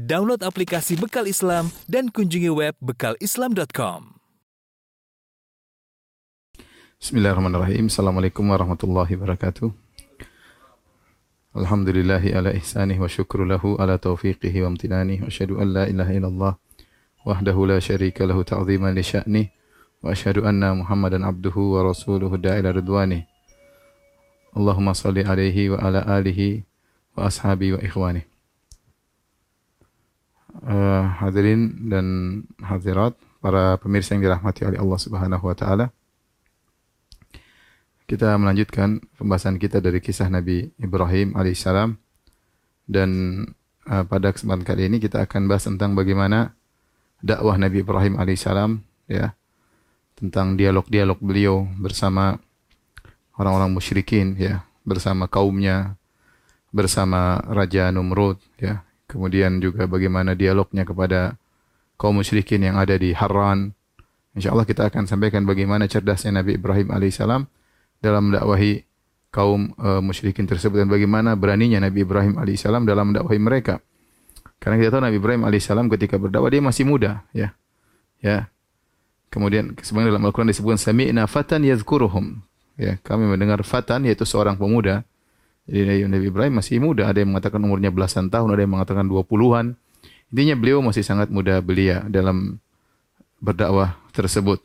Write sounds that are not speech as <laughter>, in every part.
Download aplikasi Bekal Islam dan kunjungi web bekalislam.com. Bismillahirrahmanirrahim. Assalamualaikum warahmatullahi wabarakatuh. Alhamdulillahi ala ihsanih wa syukru ala taufiqihi wa amtinanih wa asyhadu an la ilaha illallah wahdahu la syarika lahu ta'ziman li sya'nih wa asyhadu anna Muhammadan abduhu wa rasuluhu da'ila ridwanih. Allahumma salli alaihi wa ala alihi wa ashabi wa ikhwanih. Uh, hadirin dan hadirat, para pemirsa yang dirahmati oleh Allah Subhanahu wa taala. Kita melanjutkan pembahasan kita dari kisah Nabi Ibrahim alaihissalam. Dan uh, pada kesempatan kali ini kita akan bahas tentang bagaimana dakwah Nabi Ibrahim alaihissalam ya. Tentang dialog-dialog beliau bersama orang-orang musyrikin ya. Bersama kaumnya bersama Raja Numrud ya kemudian juga bagaimana dialognya kepada kaum musyrikin yang ada di Harran. Insyaallah kita akan sampaikan bagaimana cerdasnya Nabi Ibrahim alaihissalam dalam mendakwahi kaum uh, musyrikin tersebut dan bagaimana beraninya Nabi Ibrahim alaihissalam dalam mendakwahi mereka. Karena kita tahu Nabi Ibrahim alaihissalam ketika berdakwah dia masih muda, ya. Ya. Kemudian sebenarnya dalam Al-Qur'an disebutkan sami'na fatan yadhkuruhum. Ya, kami mendengar fatan yaitu seorang pemuda jadi Nabi Ibrahim masih muda, ada yang mengatakan umurnya belasan tahun, ada yang mengatakan dua puluhan. Intinya beliau masih sangat muda belia dalam berdakwah tersebut.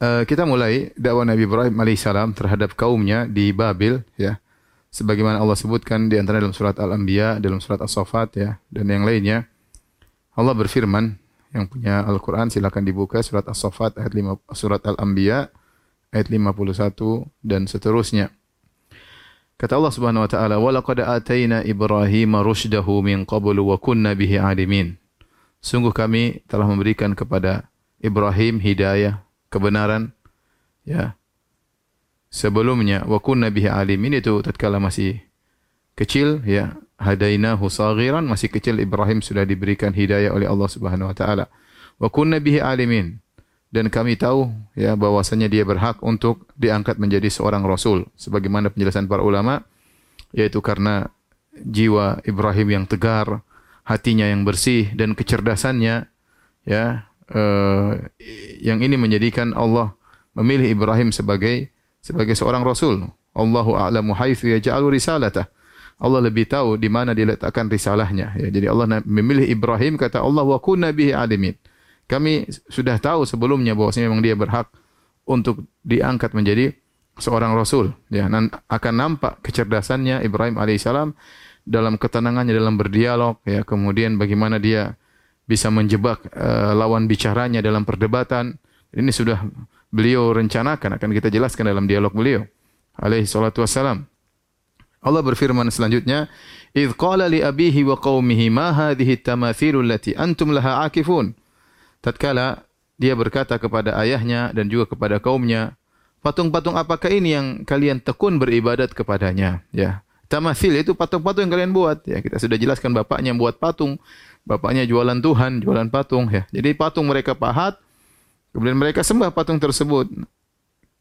Uh, kita mulai dakwah Nabi Ibrahim alaihissalam terhadap kaumnya di Babil, ya. Sebagaimana Allah sebutkan di antara dalam surat Al-Anbiya, dalam surat As-Saffat, ya, dan yang lainnya. Allah berfirman, yang punya Al-Quran silakan dibuka surat As-Saffat ayat 5, surat Al-Anbiya ayat 51 dan seterusnya. Kata Allah Subhanahu wa taala, "Wa laqad ataina Ibrahim rusydahu min qablu wa kunna bihi alimin." Sungguh kami telah memberikan kepada Ibrahim hidayah, kebenaran ya. Sebelumnya wa kunna bihi alimin itu tatkala masih kecil ya, hadainahu saghiran masih kecil Ibrahim sudah diberikan hidayah oleh Allah Subhanahu wa taala. Wa kunna bihi alimin dan kami tahu ya bahwasanya dia berhak untuk diangkat menjadi seorang rasul sebagaimana penjelasan para ulama yaitu karena jiwa Ibrahim yang tegar, hatinya yang bersih dan kecerdasannya ya eh, yang ini menjadikan Allah memilih Ibrahim sebagai sebagai seorang rasul. Allahu a'lamu haitsu yaj'alu risalatah. Allah lebih tahu di mana diletakkan risalahnya. Ya, jadi Allah memilih Ibrahim kata Allah wa kunna bihi alimin. Kami sudah tahu sebelumnya bahwasanya memang dia berhak untuk diangkat menjadi seorang rasul. Ya, akan nampak kecerdasannya Ibrahim alaihissalam dalam ketenangannya dalam berdialog. Ya, kemudian bagaimana dia bisa menjebak uh, lawan bicaranya dalam perdebatan. Ini sudah beliau rencanakan akan kita jelaskan dalam dialog beliau alaihi salatu wassalam. Allah berfirman selanjutnya, "Idz qala li abihi wa qaumihi ma hadhihi at-tamathilu allati antum laha akifun?" Tatkala dia berkata kepada ayahnya dan juga kepada kaumnya, patung-patung apakah ini yang kalian tekun beribadat kepadanya? Ya. Tamasil itu patung-patung yang kalian buat. Ya, kita sudah jelaskan bapaknya buat patung. Bapaknya jualan Tuhan, jualan patung ya. Jadi patung mereka pahat, kemudian mereka sembah patung tersebut.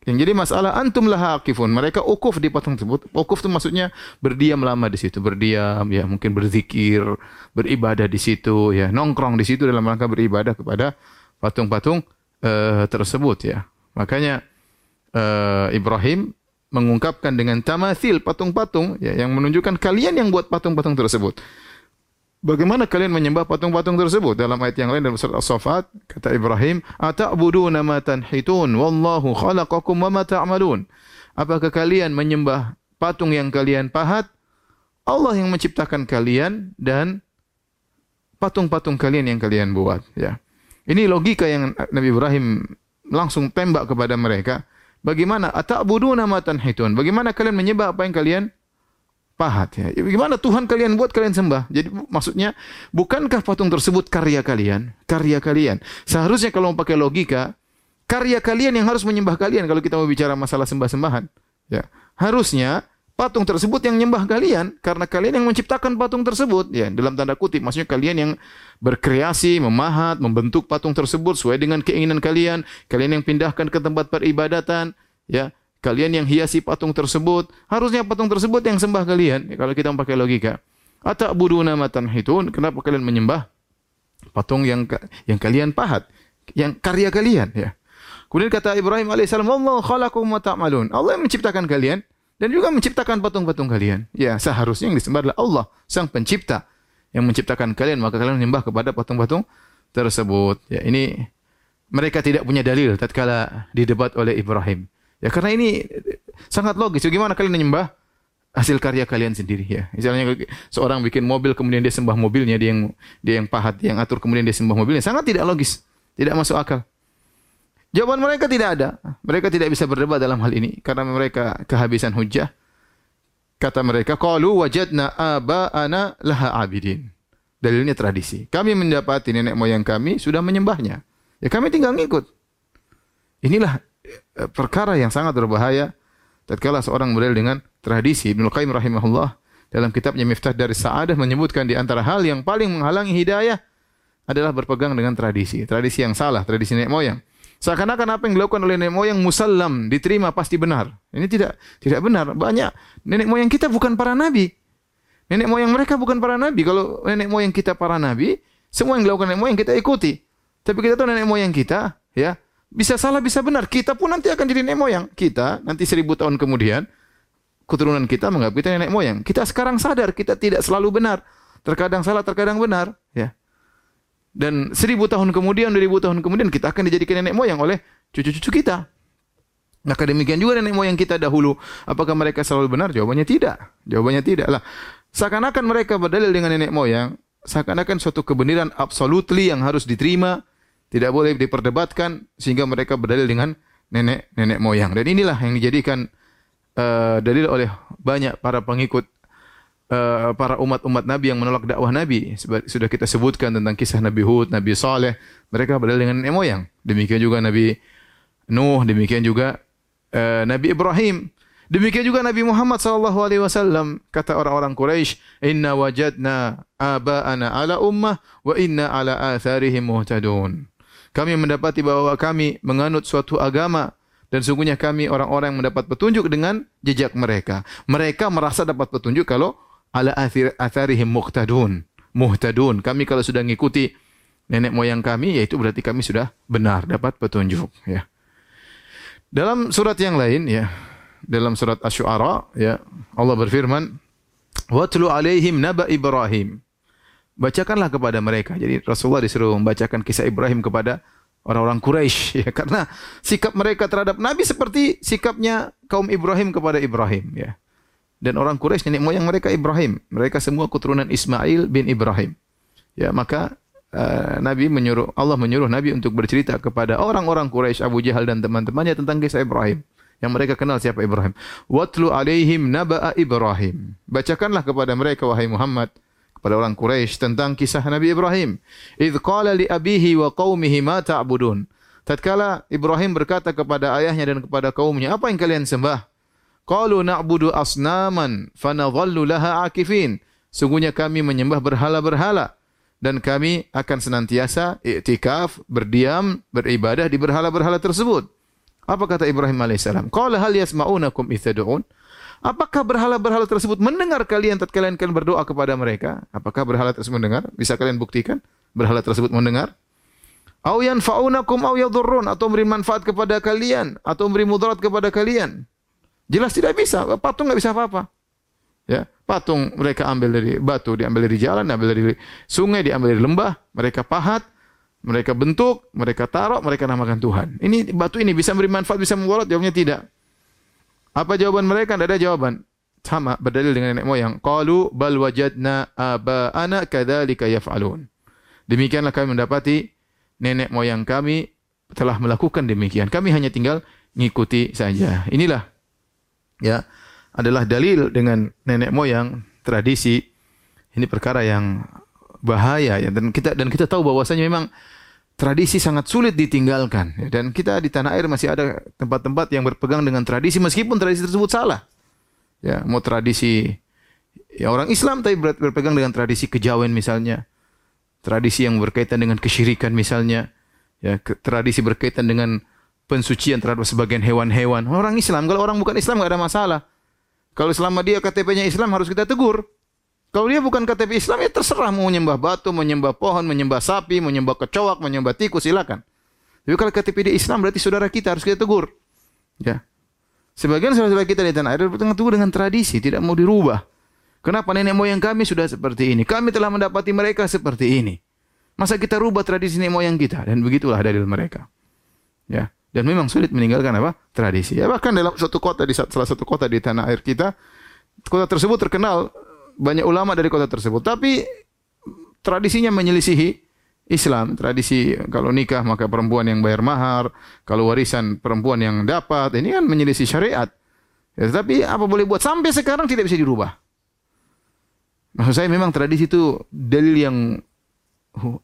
Yang jadi masalah antum lah akifun. Mereka ukuf di patung tersebut. Ukuf itu maksudnya berdiam lama di situ, berdiam ya, mungkin berzikir, beribadah di situ ya, nongkrong di situ dalam rangka beribadah kepada patung-patung uh, tersebut ya. Makanya uh, Ibrahim mengungkapkan dengan tamasil patung-patung ya yang menunjukkan kalian yang buat patung-patung tersebut. Bagaimana kalian menyembah patung-patung tersebut? Dalam ayat yang lain dalam surat As-Saffat kata Ibrahim, "Ata'buduna ma tanhitun wallahu khalaqakum wa ma ta'malun." Apakah kalian menyembah patung yang kalian pahat? Allah yang menciptakan kalian dan patung-patung kalian yang kalian buat, ya. Ini logika yang Nabi Ibrahim langsung tembak kepada mereka. Bagaimana ata'buduna ma tanhitun? Bagaimana kalian menyembah apa yang kalian pahat ya. Gimana Tuhan kalian buat kalian sembah? Jadi maksudnya bukankah patung tersebut karya kalian? Karya kalian. Seharusnya kalau pakai logika, karya kalian yang harus menyembah kalian kalau kita mau bicara masalah sembah-sembahan. Ya. Harusnya patung tersebut yang menyembah kalian karena kalian yang menciptakan patung tersebut ya dalam tanda kutip maksudnya kalian yang berkreasi memahat membentuk patung tersebut sesuai dengan keinginan kalian kalian yang pindahkan ke tempat peribadatan ya Kalian yang hiasi patung tersebut, harusnya patung tersebut yang sembah kalian. Ya, kalau kita memakai logika. Ata'buduna ma tanhitun? Kenapa kalian menyembah patung yang yang kalian pahat, yang karya kalian ya. Kemudian kata Ibrahim alaihissalam, "Allah khalaqakum wa ta'malun." Allah yang menciptakan kalian dan juga menciptakan patung-patung kalian. Ya, seharusnya yang disembah adalah Allah, Sang Pencipta yang menciptakan kalian, maka kalian menyembah kepada patung-patung tersebut. Ya, ini mereka tidak punya dalil tatkala didebat oleh Ibrahim. Ya, karena ini sangat logis. Bagaimana kalian menyembah hasil karya kalian sendiri ya. Misalnya seorang bikin mobil kemudian dia sembah mobilnya, dia yang dia yang pahat, dia yang atur kemudian dia sembah mobilnya, sangat tidak logis, tidak masuk akal. Jawaban mereka tidak ada. Mereka tidak bisa berdebat dalam hal ini karena mereka kehabisan hujah. Kata mereka, "Qalu wajadna aba'ana laha abidin." Dalilnya tradisi. Kami mendapati nenek moyang kami sudah menyembahnya. Ya kami tinggal ngikut. Inilah eh, perkara yang sangat berbahaya tatkala seorang berdalil dengan tradisi. Ibnu Qayyim rahimahullah dalam kitabnya Miftah dari Sa'adah menyebutkan di antara hal yang paling menghalangi hidayah adalah berpegang dengan tradisi. Tradisi yang salah, tradisi nenek moyang. Seakan-akan apa yang dilakukan oleh nenek moyang musallam, diterima pasti benar. Ini tidak tidak benar. Banyak nenek moyang kita bukan para nabi. Nenek moyang mereka bukan para nabi. Kalau nenek moyang kita para nabi, semua yang dilakukan nenek moyang kita ikuti. Tapi kita tahu nenek moyang kita, ya, bisa salah bisa benar. Kita pun nanti akan jadi nenek moyang. Kita nanti seribu tahun kemudian keturunan kita menganggap kita nenek moyang. Kita sekarang sadar kita tidak selalu benar. Terkadang salah, terkadang benar, ya. Dan seribu tahun kemudian, dua ribu tahun kemudian kita akan dijadikan nenek moyang oleh cucu-cucu kita. Maka demikian juga nenek moyang kita dahulu. Apakah mereka selalu benar? Jawabannya tidak. Jawabannya tidak. Lah, seakan-akan mereka berdalil dengan nenek moyang, seakan-akan suatu kebenaran absolutely yang harus diterima, tidak boleh diperdebatkan sehingga mereka berdalil dengan nenek nenek moyang. Dan inilah yang dijadikan uh, dalil oleh banyak para pengikut uh, para umat-umat Nabi yang menolak dakwah Nabi. Sudah kita sebutkan tentang kisah Nabi Hud, Nabi Saleh. Mereka berdalil dengan nenek moyang. Demikian juga Nabi Nuh, demikian juga uh, Nabi Ibrahim. Demikian juga Nabi Muhammad sallallahu alaihi wasallam kata orang-orang Quraisy, "Inna wajadna aba'ana ala ummah wa inna ala atharihim muhtadun." Kami mendapati bahwa kami menganut suatu agama dan sungguhnya kami orang-orang yang mendapat petunjuk dengan jejak mereka. Mereka merasa dapat petunjuk kalau ala atharihim muqtadun. Muhtadun. Kami kalau sudah mengikuti nenek moyang kami, yaitu berarti kami sudah benar, dapat petunjuk. Ya. Dalam surat yang lain, ya, dalam surat Asy-Syu'ara, ya, Allah berfirman, "Watlu alaihim naba Ibrahim." Bacakanlah kepada mereka. Jadi Rasulullah disuruh membacakan kisah Ibrahim kepada orang-orang Quraisy <laughs> ya karena sikap mereka terhadap Nabi seperti sikapnya kaum Ibrahim kepada Ibrahim ya dan orang Quraisy nenek moyang mereka Ibrahim. Mereka semua keturunan Ismail bin Ibrahim. Ya, maka uh, Nabi menyuruh Allah menyuruh Nabi untuk bercerita kepada orang-orang Quraisy Abu Jahal dan teman-temannya tentang kisah Ibrahim yang mereka kenal siapa Ibrahim. Watlu alaihim naba'a Ibrahim. Bacakanlah kepada mereka wahai Muhammad kepada orang Quraisy tentang kisah Nabi Ibrahim. Idz qala li abihi wa qaumihi ma ta'budun. Tatkala Ibrahim berkata kepada ayahnya dan kepada kaumnya, apa yang kalian sembah? Qalu na'budu asnaman fanadhallu laha akifin. Sungguhnya kami menyembah berhala-berhala dan kami akan senantiasa iktikaf, berdiam, beribadah di berhala-berhala tersebut. Apa kata Ibrahim alaihissalam? Qala hal yasma'unakum ittad'un? Apakah berhala-berhala tersebut mendengar kalian tatkala kalian berdoa kepada mereka? Apakah berhala tersebut mendengar? Bisa kalian buktikan berhala tersebut mendengar? Au yanfa'unakum au yadhurrun atau memberi manfaat kepada kalian atau memberi mudarat kepada kalian? Jelas tidak bisa. Patung nggak bisa apa-apa. Ya, patung mereka ambil dari batu, diambil dari jalan, diambil dari sungai, diambil dari lembah, mereka pahat, mereka bentuk, mereka taruh, mereka namakan Tuhan. Ini batu ini bisa memberi manfaat, bisa membolot? Jawabnya tidak. Apa jawaban mereka? Tidak ada jawaban. Sama berdalil dengan nenek moyang. Qalu bal wajadna aba'ana kadzalika yaf'alun. Demikianlah kami mendapati nenek moyang kami telah melakukan demikian. Kami hanya tinggal ngikuti saja. Inilah ya adalah dalil dengan nenek moyang tradisi ini perkara yang bahaya ya dan kita dan kita tahu bahwasanya memang tradisi sangat sulit ditinggalkan ya, dan kita di tanah air masih ada tempat-tempat yang berpegang dengan tradisi meskipun tradisi tersebut salah ya mau tradisi ya orang Islam tapi berpegang dengan tradisi kejawen misalnya tradisi yang berkaitan dengan kesyirikan misalnya ya tradisi berkaitan dengan pensucian terhadap sebagian hewan-hewan. Orang Islam, kalau orang bukan Islam nggak ada masalah. Kalau selama dia KTP-nya Islam harus kita tegur. Kalau dia bukan KTP Islam ya terserah mau menyembah batu, menyembah pohon, menyembah sapi, menyembah kecoak, menyembah tikus silakan. Tapi kalau KTP dia Islam berarti saudara kita harus kita tegur. Ya. Sebagian saudara kita di tanah air bertengah tegur dengan tradisi, tidak mau dirubah. Kenapa nenek moyang kami sudah seperti ini? Kami telah mendapati mereka seperti ini. Masa kita rubah tradisi nenek moyang kita? Dan begitulah dalil mereka. Ya. Dan memang sulit meninggalkan apa? Tradisi. Ya, bahkan dalam suatu kota di salah satu kota di tanah air kita, kota tersebut terkenal banyak ulama dari kota tersebut. Tapi tradisinya menyelisihi Islam. Tradisi kalau nikah maka perempuan yang bayar mahar, kalau warisan perempuan yang dapat. Ini kan menyelisih syariat. Ya, tapi apa boleh buat sampai sekarang tidak bisa dirubah. Maksud saya memang tradisi itu dalil yang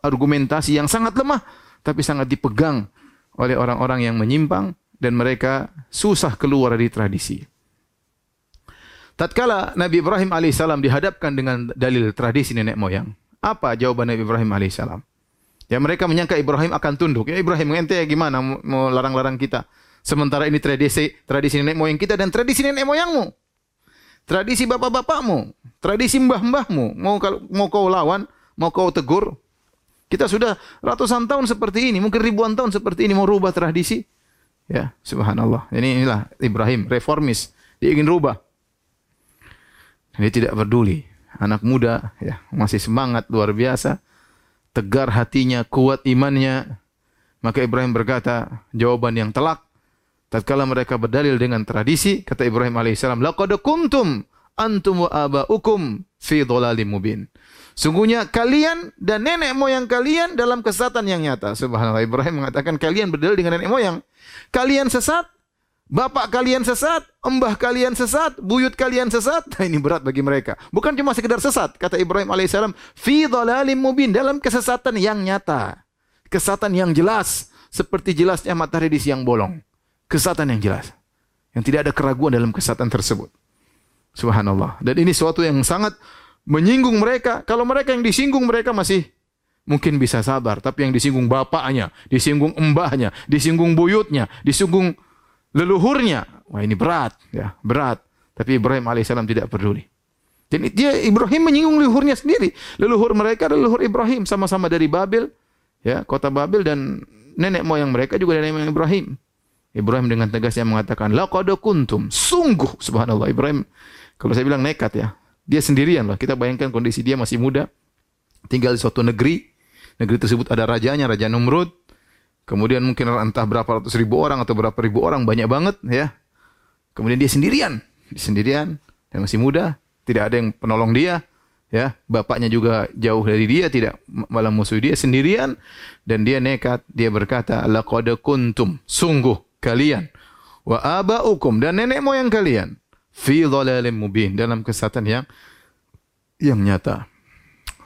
argumentasi yang sangat lemah tapi sangat dipegang oleh orang-orang yang menyimpang dan mereka susah keluar dari tradisi. Tatkala Nabi Ibrahim alaihissalam dihadapkan dengan dalil tradisi nenek moyang, apa jawaban Nabi Ibrahim alaihissalam? Ya mereka menyangka Ibrahim akan tunduk. Ya Ibrahim, ente ya gimana mau larang-larang kita? Sementara ini tradisi tradisi nenek moyang kita dan tradisi nenek moyangmu. Tradisi bapak-bapakmu, tradisi mbah-mbahmu. Mau kalau mau kau lawan, mau kau tegur. Kita sudah ratusan tahun seperti ini, mungkin ribuan tahun seperti ini mau rubah tradisi. Ya, subhanallah. Ini inilah Ibrahim reformis. Dia ingin rubah. Dia tidak peduli. Anak muda ya masih semangat luar biasa, tegar hatinya, kuat imannya. Maka Ibrahim berkata jawaban yang telak. Tatkala mereka berdalil dengan tradisi, kata Ibrahim alaihissalam, laqad kuntum antum wa abaukum fi dhalalim mubin. Sungguhnya kalian dan nenek moyang kalian dalam kesesatan yang nyata. Subhanallah Ibrahim mengatakan kalian berdalil dengan nenek moyang. Kalian sesat Bapak kalian sesat, embah kalian sesat, buyut kalian sesat. <laughs> Nah, ini berat bagi mereka. Bukan cuma sekedar sesat, kata Ibrahim alaihissalam, fi dhalalim mubin dalam kesesatan yang nyata. Kesesatan yang jelas, seperti jelasnya matahari di siang bolong. Kesesatan yang jelas. Yang tidak ada keraguan dalam kesesatan tersebut. Subhanallah. Dan ini suatu yang sangat menyinggung mereka. Kalau mereka yang disinggung mereka masih mungkin bisa sabar, tapi yang disinggung bapaknya, disinggung embahnya, disinggung buyutnya, disinggung leluhurnya. Wah ini berat, ya berat. Tapi Ibrahim alaihissalam tidak peduli. Dan dia Ibrahim menyinggung leluhurnya sendiri. Leluhur mereka adalah leluhur Ibrahim sama-sama dari Babel, ya kota Babel dan nenek moyang mereka juga dari moyang Ibrahim. Ibrahim dengan tegasnya mengatakan, laqad kuntum. Sungguh, subhanallah. Ibrahim, kalau saya bilang nekat ya. Dia sendirian lah. Kita bayangkan kondisi dia masih muda. Tinggal di suatu negeri. Negeri tersebut ada rajanya, Raja Numrud. Kemudian mungkin entah berapa ratus ribu orang atau berapa ribu orang banyak banget ya. Kemudian dia sendirian, dia sendirian dan masih muda, tidak ada yang penolong dia ya. Bapaknya juga jauh dari dia, tidak malah musuh dia sendirian dan dia nekat, dia berkata laqad kuntum, sungguh kalian wa abaukum dan nenek moyang kalian fi dhalalim mubin dalam kesesatan yang yang nyata.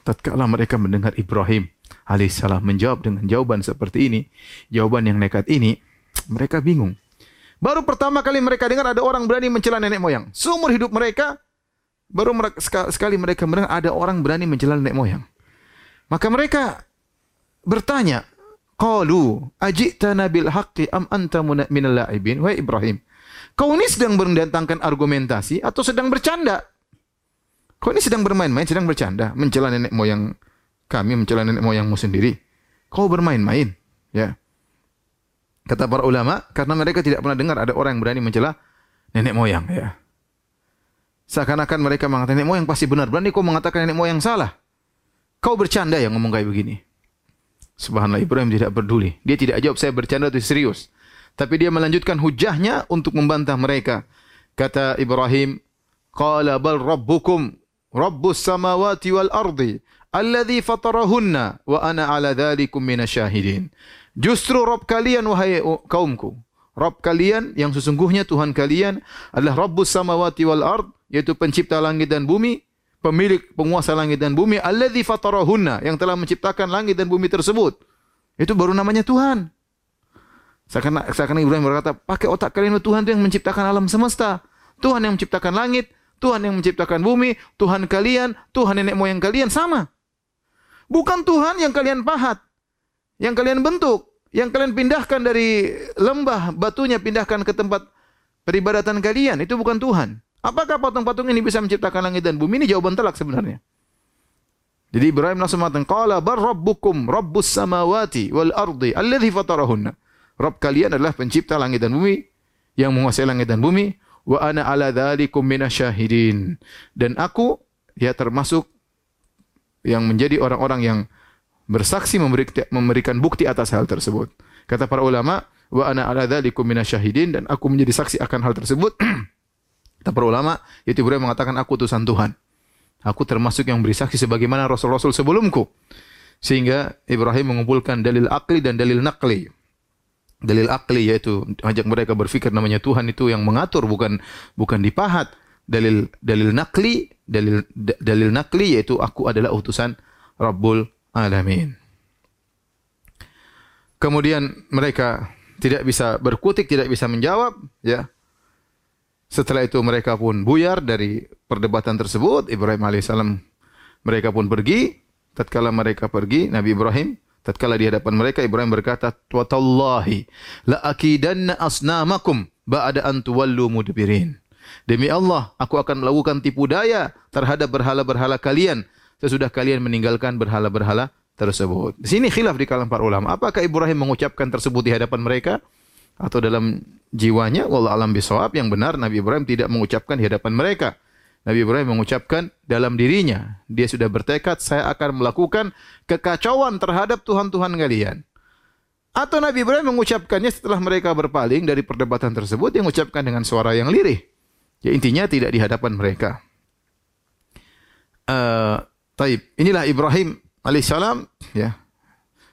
Tatkala mereka mendengar Ibrahim alaihissalam menjawab dengan jawaban seperti ini, jawaban yang nekat ini, mereka bingung. Baru pertama kali mereka dengar ada orang berani mencela nenek moyang. Seumur hidup mereka, baru mereka, sekali mereka mendengar ada orang berani mencela nenek moyang. Maka mereka bertanya, Qalu ajitana bil haqqi am anta minal la'ibin? Wahai Ibrahim, kau ini sedang mendatangkan argumentasi atau sedang bercanda? Kau ini sedang bermain-main, sedang bercanda, mencela nenek moyang kami mencela nenek moyangmu sendiri. Kau bermain-main, ya. Kata para ulama, karena mereka tidak pernah dengar ada orang yang berani mencela nenek moyang, ya. Seakan-akan mereka mengatakan nenek moyang pasti benar. Berani kau mengatakan nenek moyang salah. Kau bercanda yang ngomong kayak begini. Subhanallah Ibrahim tidak peduli. Dia tidak jawab saya bercanda atau serius. Tapi dia melanjutkan hujahnya untuk membantah mereka. Kata Ibrahim, Qala bal rabbukum rabbus samawati wal ardi alladhi fatarahunna wa ana ala dhalikum minasyahidin. Justru Rabb kalian wahai kaumku, Rabb kalian yang sesungguhnya Tuhan kalian adalah Rabbus samawati wal ard, yaitu pencipta langit dan bumi, pemilik penguasa langit dan bumi, alladzi fatarahunna, yang telah menciptakan langit dan bumi tersebut. Itu baru namanya Tuhan. Seakan, seakan Ibrahim berkata, pakai otak kalian Tuhan itu yang menciptakan alam semesta. Tuhan yang menciptakan langit, Tuhan yang menciptakan bumi, Tuhan kalian, Tuhan nenek moyang kalian sama. Bukan Tuhan yang kalian pahat, yang kalian bentuk, yang kalian pindahkan dari lembah batunya pindahkan ke tempat peribadatan kalian. Itu bukan Tuhan. Apakah patung-patung ini bisa menciptakan langit dan bumi? Ini jawaban telak sebenarnya. Jadi Ibrahim langsung mengatakan, "Qala bar rabbukum rabbus samawati wal ardi alladhi fatarahunna." Rabb kalian adalah pencipta langit dan bumi yang menguasai langit dan bumi wa ana ala dzalikum minasyahidin. Dan aku ya termasuk yang menjadi orang-orang yang bersaksi memberikan bukti atas hal tersebut. Kata para ulama, wa ana ala dzalikum minasyahidin dan aku menjadi saksi akan hal tersebut. <clears throat> Kata para ulama, yaitu Ibrahim mengatakan aku utusan Tuhan. Aku termasuk yang beri saksi sebagaimana rasul-rasul sebelumku. Sehingga Ibrahim mengumpulkan dalil akli dan dalil nakli. Dalil akli yaitu ajak mereka berfikir namanya Tuhan itu yang mengatur bukan bukan dipahat. Dalil dalil nakli, dalil dalil nakli yaitu aku adalah utusan Rabbul Alamin. Kemudian mereka tidak bisa berkutik, tidak bisa menjawab, ya. Setelah itu mereka pun buyar dari perdebatan tersebut. Ibrahim alaihissalam mereka pun pergi. Tatkala mereka pergi, Nabi Ibrahim tatkala di hadapan mereka Ibrahim berkata, "Watallahi la akidanna asnamakum ba'da an tuwallu mudbirin." Demi Allah, aku akan melakukan tipu daya terhadap berhala-berhala kalian sesudah kalian meninggalkan berhala-berhala tersebut. Di sini khilaf di kalangan para ulama. Apakah Ibrahim mengucapkan tersebut di hadapan mereka atau dalam jiwanya? Wallah alam bisawab yang benar Nabi Ibrahim tidak mengucapkan di hadapan mereka. Nabi Ibrahim mengucapkan dalam dirinya. Dia sudah bertekad, saya akan melakukan kekacauan terhadap Tuhan-Tuhan kalian. Atau Nabi Ibrahim mengucapkannya setelah mereka berpaling dari perdebatan tersebut, yang mengucapkan dengan suara yang lirih. Ya intinya tidak di hadapan mereka. Uh, taib. Inilah Ibrahim alaihissalam ya.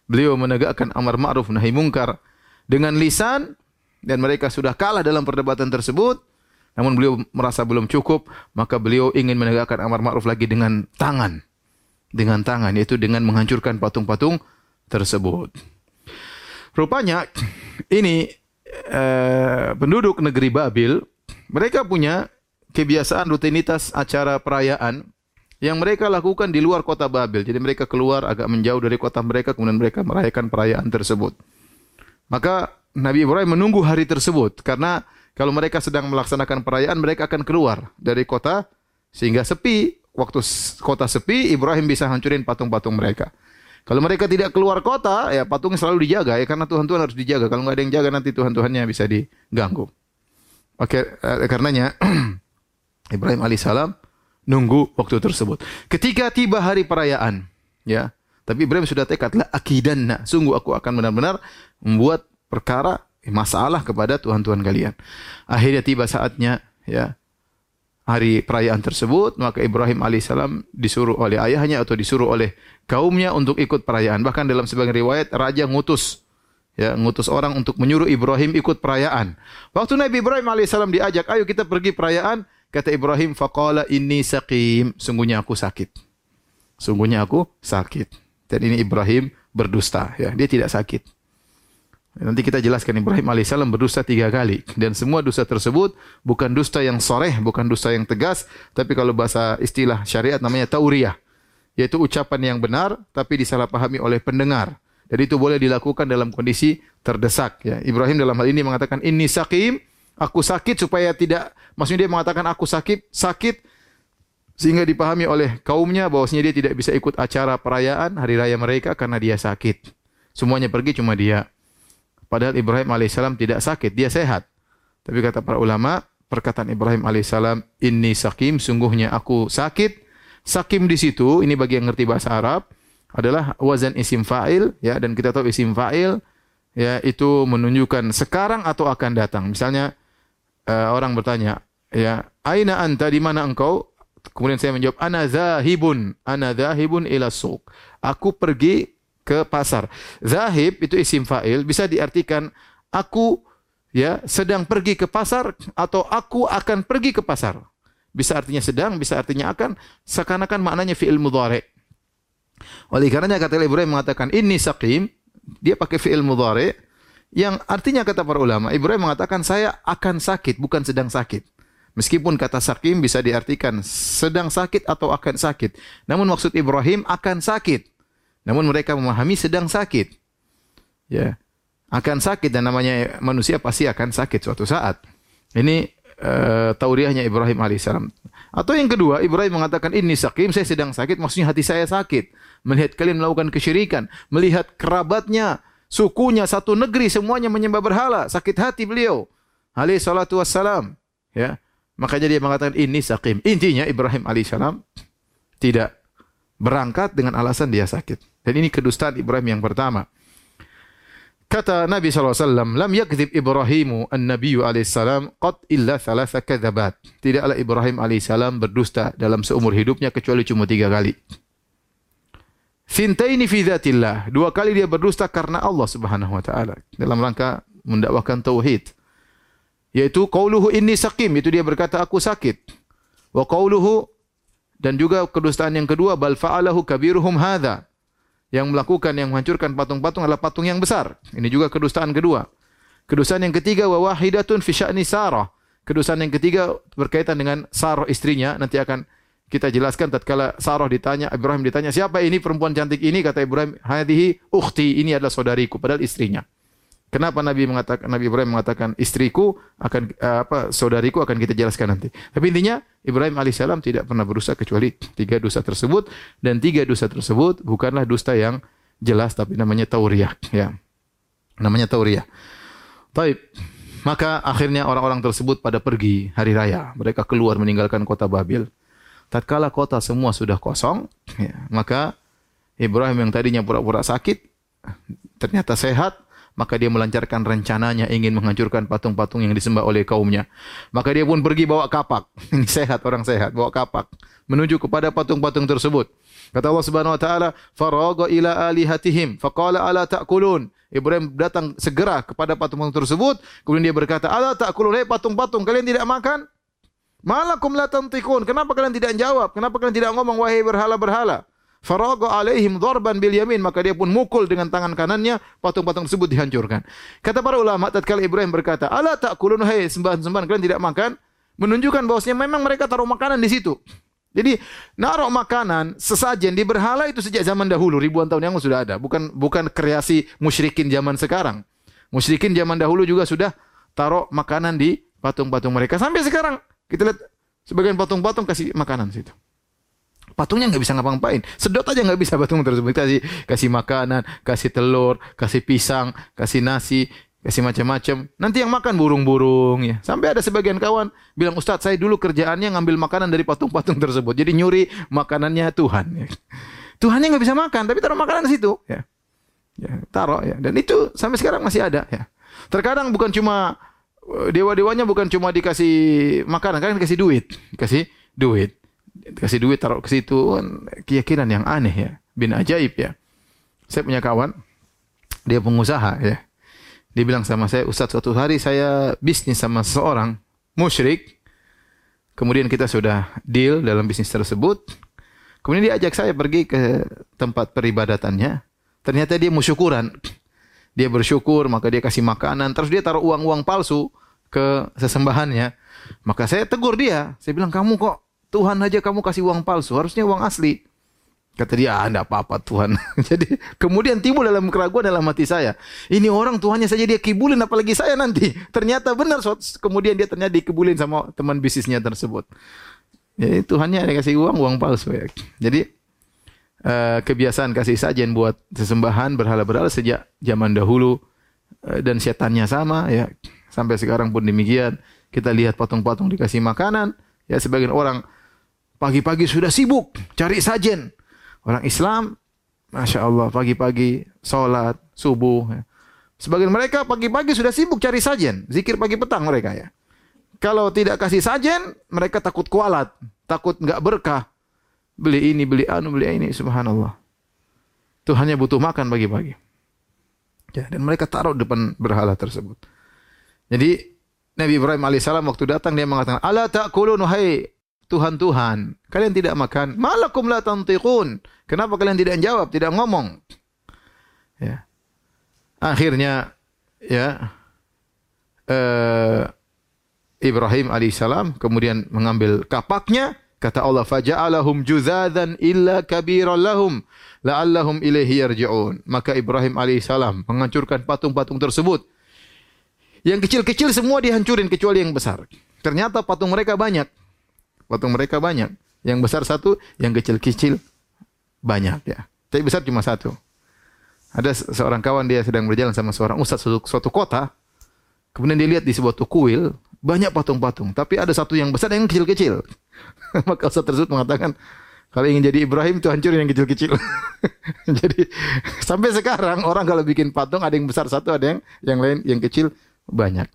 Beliau menegakkan amar ma'ruf nahi mungkar dengan lisan dan mereka sudah kalah dalam perdebatan tersebut. Namun beliau merasa belum cukup, maka beliau ingin menegakkan amar ma'ruf lagi dengan tangan. Dengan tangan, yaitu dengan menghancurkan patung-patung tersebut. Rupanya ini eh, penduduk negeri Babil, mereka punya kebiasaan rutinitas acara perayaan yang mereka lakukan di luar kota Babel. Jadi mereka keluar agak menjauh dari kota mereka, kemudian mereka merayakan perayaan tersebut. Maka Nabi Ibrahim menunggu hari tersebut karena kalau mereka sedang melaksanakan perayaan, mereka akan keluar dari kota sehingga sepi. Waktu kota sepi, Ibrahim bisa hancurin patung-patung mereka. Kalau mereka tidak keluar kota, ya patungnya selalu dijaga ya karena Tuhan-Tuhan harus dijaga. Kalau nggak ada yang jaga nanti Tuhan-Tuhannya bisa diganggu. Oke, eh, karenanya <clears throat> Ibrahim alaihissalam nunggu waktu tersebut. Ketika tiba hari perayaan, ya, tapi Ibrahim sudah tekad la akidanna, sungguh aku akan benar-benar membuat perkara masalah kepada Tuhan-Tuhan kalian. Akhirnya tiba saatnya ya hari perayaan tersebut, maka Ibrahim alaihissalam disuruh oleh ayahnya atau disuruh oleh kaumnya untuk ikut perayaan. Bahkan dalam sebagian riwayat raja ngutus ya ngutus orang untuk menyuruh Ibrahim ikut perayaan. Waktu Nabi Ibrahim alaihissalam diajak, ayo kita pergi perayaan, kata Ibrahim, faqala inni saqim, sungguhnya aku sakit. Sungguhnya aku sakit. Dan ini Ibrahim berdusta, ya dia tidak sakit. Nanti kita jelaskan Ibrahim alaihissalam berdusta tiga kali dan semua dusta tersebut bukan dusta yang soreh, bukan dusta yang tegas, tapi kalau bahasa istilah syariat namanya tauriyah, yaitu ucapan yang benar tapi disalahpahami oleh pendengar. Jadi itu boleh dilakukan dalam kondisi terdesak. Ya. Ibrahim dalam hal ini mengatakan ini sakim, aku sakit supaya tidak, maksudnya dia mengatakan aku sakit, sakit sehingga dipahami oleh kaumnya bahwasanya dia tidak bisa ikut acara perayaan hari raya mereka karena dia sakit. Semuanya pergi cuma dia. Padahal Ibrahim alaihissalam tidak sakit, dia sehat. Tapi kata para ulama, perkataan Ibrahim alaihissalam, ini sakim, sungguhnya aku sakit. Sakim di situ, ini bagi yang ngerti bahasa Arab, adalah wazan isim fa'il, ya, dan kita tahu isim fa'il, ya, itu menunjukkan sekarang atau akan datang. Misalnya, uh, orang bertanya, ya, aina anta, di mana engkau? Kemudian saya menjawab, ana zahibun, ana zahibun ila suq. Aku pergi ke pasar. Zahib itu isim fa'il bisa diartikan aku ya sedang pergi ke pasar atau aku akan pergi ke pasar. Bisa artinya sedang, bisa artinya akan, seakan-akan maknanya fi'il mudhari. Oleh karenanya kata Ibrahim mengatakan ini sakim, dia pakai fi'il mudhari yang artinya kata para ulama, Ibrahim mengatakan saya akan sakit, bukan sedang sakit. Meskipun kata sakim bisa diartikan sedang sakit atau akan sakit. Namun maksud Ibrahim akan sakit. Namun mereka memahami sedang sakit. Ya. Akan sakit dan namanya manusia pasti akan sakit suatu saat. Ini uh, tauriahnya Ibrahim alaihissalam. Atau yang kedua, Ibrahim mengatakan ini sakim, saya sedang sakit, maksudnya hati saya sakit. Melihat kalian melakukan kesyirikan, melihat kerabatnya, sukunya, satu negeri semuanya menyembah berhala, sakit hati beliau. Alaihi salatu wassalam. Ya. Makanya dia mengatakan ini sakim. Intinya Ibrahim alaihissalam tidak berangkat dengan alasan dia sakit. Dan ini kedustaan Ibrahim yang pertama. Kata Nabi SAW, Lam yakzib Ibrahimu an-Nabiyu alaihissalam qad illa thalatha kadzabat. Tidaklah Ibrahim alaihissalam berdusta dalam seumur hidupnya kecuali cuma tiga kali. Fintaini fi dhatillah. Dua kali dia berdusta karena Allah subhanahu wa ta'ala. Dalam rangka mendakwahkan tauhid. Yaitu qauluhu inni sakim. Itu dia berkata aku sakit. Wa qauluhu dan juga kedustaan yang kedua bal fa'alahu kabiruhum hadza yang melakukan yang menghancurkan patung-patung adalah patung yang besar. Ini juga kedustaan kedua. Kedustaan yang ketiga wa wahidatun fi sya'ni Sarah. Kedustaan yang ketiga berkaitan dengan Sarah istrinya nanti akan kita jelaskan tatkala Sarah ditanya Ibrahim ditanya siapa ini perempuan cantik ini kata Ibrahim hadhihi ukhti ini adalah saudariku padahal istrinya. Kenapa Nabi mengatakan Nabi Ibrahim mengatakan istriku akan uh, apa saudariku akan kita jelaskan nanti. Tapi intinya Ibrahim alaihissalam tidak pernah berusaha kecuali tiga dosa tersebut dan tiga dosa tersebut bukanlah dusta yang jelas tapi namanya tauriah ya. Namanya tauriah. Taib. Maka akhirnya orang-orang tersebut pada pergi hari raya. Mereka keluar meninggalkan kota Babil. Tatkala kota semua sudah kosong, ya, maka Ibrahim yang tadinya pura-pura sakit ternyata sehat maka dia melancarkan rencananya ingin menghancurkan patung-patung yang disembah oleh kaumnya. Maka dia pun pergi bawa kapak. <laughs> Ini sehat orang sehat, bawa kapak menuju kepada patung-patung tersebut. Kata Allah Subhanahu wa taala, "Faraga ila alihatihim faqala ala ta'kulun." Ibrahim datang segera kepada patung-patung tersebut, kemudian dia berkata, "Ala ta'kulun, hei patung-patung, kalian tidak makan?" Malakum la tantiqun. Kenapa kalian tidak jawab? Kenapa kalian tidak ngomong wahai berhala-berhala? Faraga alaihim dharban bil yamin maka dia pun mukul dengan tangan kanannya patung-patung tersebut dihancurkan. Kata para ulama tatkala Ibrahim berkata, "Ala ta'kulun hai sembahan-sembahan kalian tidak makan?" Menunjukkan bahwasanya memang mereka taruh makanan di situ. Jadi naruh makanan sesajen di berhala itu sejak zaman dahulu ribuan tahun yang lalu sudah ada, bukan bukan kreasi musyrikin zaman sekarang. Musyrikin zaman dahulu juga sudah taruh makanan di patung-patung mereka sampai sekarang. Kita lihat sebagian patung-patung kasih makanan situ. Patungnya nggak bisa ngapa-ngapain. Sedot aja nggak bisa patung tersebut. Kasih kasih makanan, kasih telur, kasih pisang, kasih nasi, kasih macam-macam. Nanti yang makan burung-burung ya. Sampai ada sebagian kawan bilang, Ustadz saya dulu kerjaannya ngambil makanan dari patung-patung tersebut. Jadi nyuri makanannya Tuhan. Ya. Tuhannya nggak bisa makan, tapi taruh makanan di situ. Ya. ya, taruh ya. Dan itu sampai sekarang masih ada. Ya. Terkadang bukan cuma dewa-dewanya bukan cuma dikasih makanan, kan dikasih duit, dikasih duit kasih duit taruh ke situ. Kan keyakinan yang aneh ya. Bin ajaib ya. Saya punya kawan dia pengusaha ya. Dia bilang sama saya Ustaz suatu hari saya bisnis sama seorang musyrik. Kemudian kita sudah deal dalam bisnis tersebut. Kemudian dia ajak saya pergi ke tempat peribadatannya. Ternyata dia musyukuran dia bersyukur maka dia kasih makanan. Terus dia taruh uang-uang palsu ke sesembahannya. Maka saya tegur dia. Saya bilang kamu kok Tuhan aja kamu kasih uang palsu, harusnya uang asli. Kata dia, ah, enggak apa-apa Tuhan. <laughs> Jadi kemudian timbul dalam keraguan dalam hati saya. Ini orang Tuhannya saja dia kibulin, apalagi saya nanti. <laughs> Ternyata benar, kemudian dia ternyata dikibulin sama teman bisnisnya tersebut. Jadi Tuhannya ada kasih uang, uang palsu ya. Jadi uh, kebiasaan kasih sajian buat sesembahan berhala-berhala sejak zaman dahulu uh, dan setannya sama ya. Sampai sekarang pun demikian. Kita lihat patung-patung dikasih makanan. Ya sebagian orang Pagi-pagi sudah sibuk cari sajen. Orang Islam, Masya Allah, pagi-pagi sholat, subuh. Ya. Sebagian mereka pagi-pagi sudah sibuk cari sajen. Zikir pagi petang mereka ya. Kalau tidak kasih sajen, mereka takut kualat. Takut nggak berkah. Beli ini, beli anu, beli ini. Subhanallah. Tuhannya butuh makan pagi-pagi. Ya, dan mereka taruh depan berhala tersebut. Jadi Nabi Ibrahim alaihissalam waktu datang dia mengatakan, "Ala ta'kulun hai Tuhan-Tuhan, kalian tidak makan. Malakum la tantiqun. Kenapa kalian tidak jawab, tidak ngomong? Ya. Akhirnya ya uh, Ibrahim alaihissalam kemudian mengambil kapaknya kata Allah faja'alahum juzadan illa kabiran lahum la'allahum ilaihi yarji'un maka Ibrahim alaihissalam menghancurkan patung-patung tersebut yang kecil-kecil semua dihancurin kecuali yang besar ternyata patung mereka banyak Patung mereka banyak. Yang besar satu, yang kecil-kecil banyak ya. Tapi besar cuma satu. Ada seorang kawan dia sedang berjalan sama seorang ustaz suatu, suatu kota. Kemudian dia lihat di sebuah tukuil banyak patung-patung, tapi ada satu yang besar yang kecil-kecil. <laughs> Maka ustaz tersebut mengatakan, kalau ingin jadi Ibrahim itu hancurin yang kecil-kecil. <laughs> jadi sampai sekarang orang kalau bikin patung ada yang besar satu, ada yang yang lain yang kecil banyak.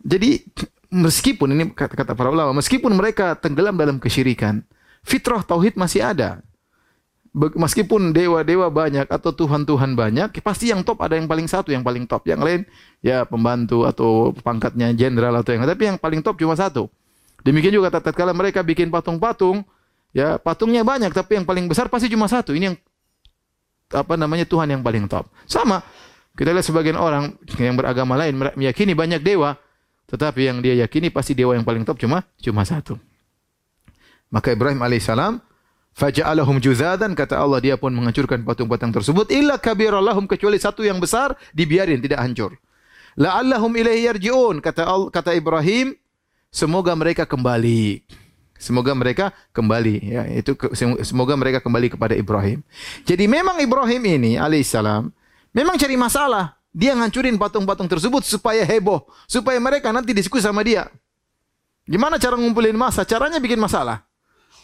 Jadi meskipun ini kata-kata para ulama, meskipun mereka tenggelam dalam kesyirikan, fitrah tauhid masih ada. Meskipun dewa-dewa banyak atau tuhan-tuhan banyak, pasti yang top ada yang paling satu, yang paling top. Yang lain ya pembantu atau pangkatnya jenderal atau yang tapi yang paling top cuma satu. Demikian juga tatkala mereka bikin patung-patung, ya patungnya banyak tapi yang paling besar pasti cuma satu. Ini yang apa namanya Tuhan yang paling top. Sama kita lihat sebagian orang yang beragama lain meyakini banyak dewa, tetapi yang dia yakini pasti dewa yang paling top cuma cuma satu. Maka Ibrahim alaihissalam Faja'alahum juzadan kata Allah dia pun menghancurkan patung-patung tersebut illa kabirallahum kecuali satu yang besar dibiarin tidak hancur. La'allahum ilaihi yarji'un kata kata Ibrahim semoga mereka kembali. Semoga mereka kembali ya itu semoga mereka kembali kepada Ibrahim. Jadi memang Ibrahim ini alaihissalam memang cari masalah. Dia ngancurin patung-patung tersebut supaya heboh, supaya mereka nanti diskusi sama dia. Gimana cara ngumpulin masa? Caranya bikin masalah.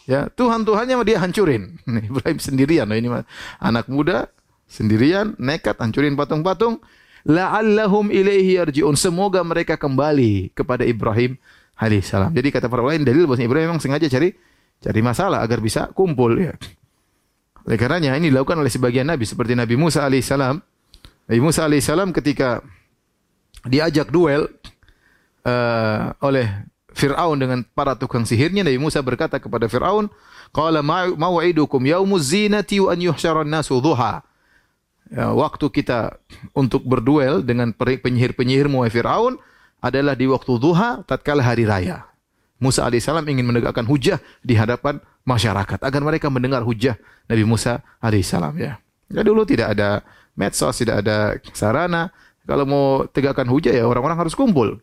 Ya, Tuhan-Tuhannya dia hancurin. <laughs> Ibrahim sendirian, ini anak muda sendirian nekat hancurin patung-patung. La'allahum ilaihi yarji'un. Semoga mereka kembali kepada Ibrahim alaihissalam. Jadi kata para lain dalil bahwa Ibrahim memang sengaja cari cari masalah agar bisa kumpul ya. Oleh karenanya ini dilakukan oleh sebagian nabi seperti Nabi Musa alaihissalam. Nabi Musa alaihissalam ketika diajak duel uh, oleh Fir'aun dengan para tukang sihirnya, Nabi Musa berkata kepada Fir'aun, Qala maw'idukum yaumuz zinati wa an yuhsyaran nasu dhuha. Ya, waktu kita untuk berduel dengan penyihir-penyihir wahai Fir'aun adalah di waktu duha tatkala hari raya. Musa alaihissalam ingin menegakkan hujah di hadapan masyarakat agar mereka mendengar hujah Nabi Musa alaihissalam ya. Ya dulu tidak ada medsos, tidak ada sarana. Kalau mau tegakkan hujah ya orang-orang harus kumpul.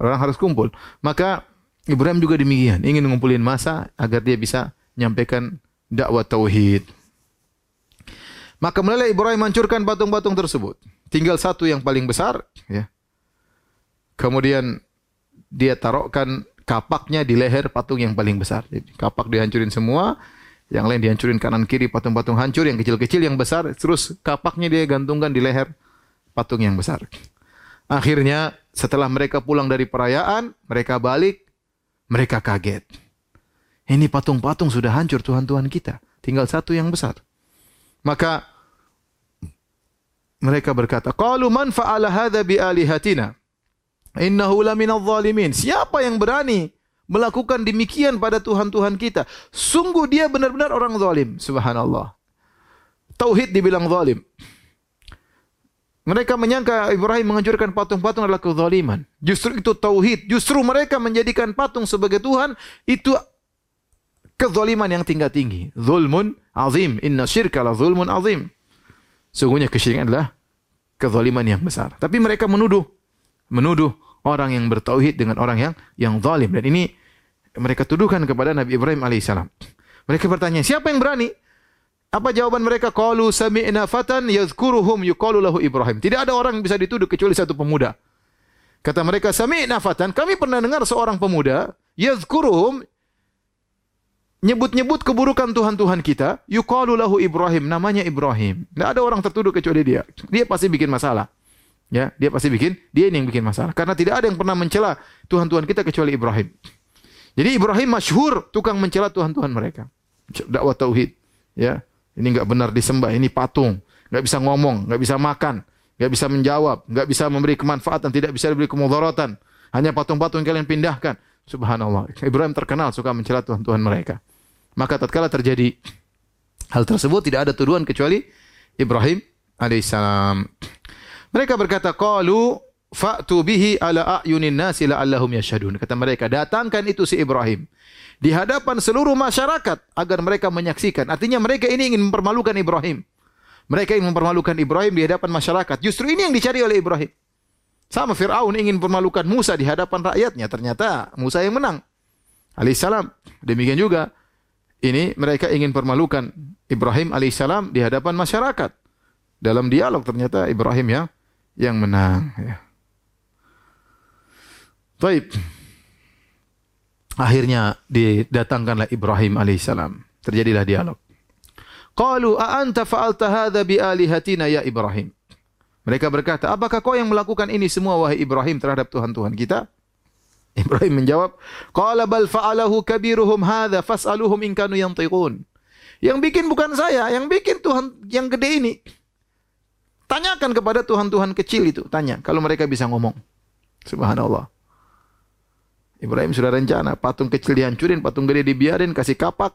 Orang harus kumpul. Maka Ibrahim juga demikian, ingin mengumpulin masa agar dia bisa menyampaikan dakwah tauhid. Maka mulai Ibrahim hancurkan patung-patung tersebut. Tinggal satu yang paling besar, ya. Kemudian dia taruhkan kapaknya di leher patung yang paling besar. Jadi, kapak dihancurin semua, yang lain dihancurin kanan kiri patung-patung hancur, yang kecil-kecil, yang besar, terus kapaknya dia gantungkan di leher patung yang besar. Akhirnya setelah mereka pulang dari perayaan, mereka balik, mereka kaget. Ini patung-patung sudah hancur Tuhan-Tuhan kita. Tinggal satu yang besar. Maka mereka berkata, "Qalu man fa'ala hadza bi alihatina? Innahu laminadh zalimin." Siapa yang berani melakukan demikian pada Tuhan-Tuhan kita? Sungguh dia benar-benar orang zalim. Subhanallah. Tauhid dibilang zalim. Mereka menyangka Ibrahim menghancurkan patung-patung adalah kezaliman. Justru itu tauhid. Justru mereka menjadikan patung sebagai Tuhan itu kezaliman yang tingkat tinggi. Zulmun azim. Inna syirka la zulmun azim. Sungguhnya kesyirikan adalah kezaliman yang besar. Tapi mereka menuduh menuduh orang yang bertauhid dengan orang yang yang zalim dan ini mereka tuduhkan kepada Nabi Ibrahim alaihissalam. Mereka bertanya, siapa yang berani? Apa jawaban mereka? Qalu sami'na fatan yadhkuruhum yuqalu lahu Ibrahim. Tidak ada orang yang bisa dituduh kecuali satu pemuda. Kata mereka, sami'na fatan, kami pernah dengar seorang pemuda yadhkuruhum nyebut-nyebut keburukan Tuhan-Tuhan kita, yuqalu lahu Ibrahim, namanya Ibrahim. Tidak ada orang tertuduh kecuali dia. Dia pasti bikin masalah. Ya, dia pasti bikin, dia ini yang bikin masalah. Karena tidak ada yang pernah mencela Tuhan-Tuhan kita kecuali Ibrahim. Jadi Ibrahim masyhur tukang mencela Tuhan-Tuhan mereka. Dakwah tauhid, ya. Ini nggak benar disembah, ini patung. Nggak bisa ngomong, nggak bisa makan, nggak bisa menjawab, nggak bisa memberi kemanfaatan, tidak bisa memberi kemudaratan. Hanya patung-patung kalian pindahkan. Subhanallah. Ibrahim terkenal suka mencela Tuhan-Tuhan mereka. Maka tatkala terjadi hal tersebut tidak ada tuduhan kecuali Ibrahim alaihissalam. Mereka berkata, "Qalu fa'tu bihi ala a'yunin nasi la'allahum yashhadun." Kata mereka, "Datangkan itu si Ibrahim." di hadapan seluruh masyarakat agar mereka menyaksikan. Artinya mereka ini ingin mempermalukan Ibrahim. Mereka ingin mempermalukan Ibrahim di hadapan masyarakat. Justru ini yang dicari oleh Ibrahim. Sama Fir'aun ingin mempermalukan Musa di hadapan rakyatnya. Ternyata Musa yang menang. alaihissalam. Demikian juga ini mereka ingin permalukan Ibrahim alaihissalam di hadapan masyarakat. Dalam dialog ternyata Ibrahim yang yang menang. Ya. Baik. Akhirnya didatangkanlah Ibrahim alaihissalam. Terjadilah dialog. Qalu a anta fa'alta hadza bi alihatina ya Ibrahim. Mereka berkata, "Apakah kau yang melakukan ini semua wahai Ibrahim terhadap Tuhan-tuhan kita?" <laughs> Ibrahim menjawab, "Qala bal fa'alahu kabiruhum hadza fas'aluhum in kanu yantiqun." Yang bikin bukan saya, yang bikin Tuhan yang gede ini. Tanyakan kepada Tuhan-Tuhan kecil itu, tanya kalau mereka bisa ngomong. Subhanallah. Ibrahim sudah rencana, patung kecil dihancurin, patung gede dibiarin, kasih kapak.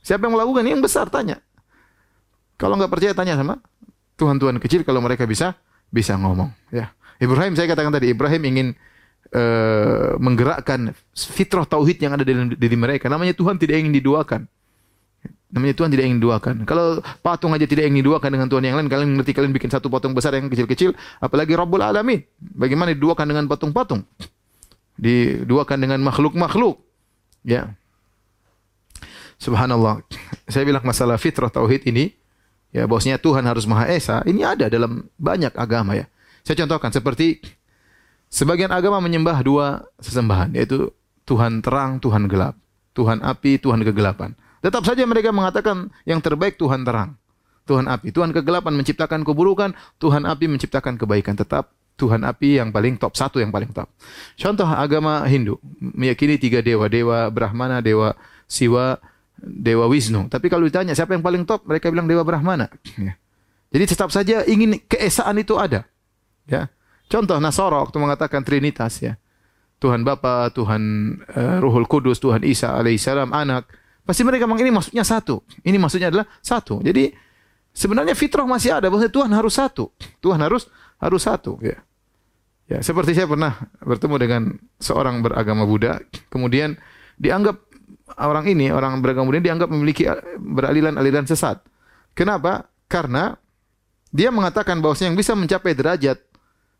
Siapa yang melakukan? Yang besar tanya. Kalau nggak percaya tanya sama Tuhan-Tuhan kecil kalau mereka bisa bisa ngomong. Ya. Ibrahim saya katakan tadi Ibrahim ingin uh, menggerakkan fitrah tauhid yang ada dalam diri mereka. Namanya Tuhan tidak ingin diduakan. Namanya Tuhan tidak ingin diduakan. Kalau patung aja tidak ingin diduakan dengan Tuhan yang lain, kalian ngerti kalian bikin satu patung besar yang kecil-kecil, apalagi Rabbul Alamin. Bagaimana diduakan dengan patung-patung? Diduakan dengan makhluk-makhluk. Ya. Subhanallah. Saya bilang masalah fitrah tauhid ini, ya bosnya Tuhan harus Maha Esa, ini ada dalam banyak agama ya. Saya contohkan seperti sebagian agama menyembah dua sesembahan, yaitu Tuhan terang, Tuhan gelap. Tuhan api, Tuhan kegelapan. Tetap saja mereka mengatakan yang terbaik Tuhan terang. Tuhan api. Tuhan kegelapan menciptakan keburukan, Tuhan api menciptakan kebaikan. Tetap Tuhan api yang paling top, satu yang paling top. Contoh agama Hindu, meyakini tiga dewa, dewa Brahmana, dewa Siwa, dewa Wisnu. Tapi kalau ditanya siapa yang paling top, mereka bilang dewa Brahmana. Ya. Jadi tetap saja ingin keesaan itu ada. Ya. Contoh Nasara waktu mengatakan Trinitas ya. Tuhan Bapa, Tuhan uh, Ruhul Kudus, Tuhan Isa alaihissalam anak. Pasti mereka memang ini maksudnya satu. Ini maksudnya adalah satu. Jadi sebenarnya fitrah masih ada bahwa Tuhan harus satu. Tuhan harus harus satu ya. Ya, seperti saya pernah bertemu dengan seorang beragama Buddha, kemudian dianggap orang ini, orang beragama Buddha dianggap memiliki beraliran-aliran sesat. Kenapa? Karena dia mengatakan bahwa yang bisa mencapai derajat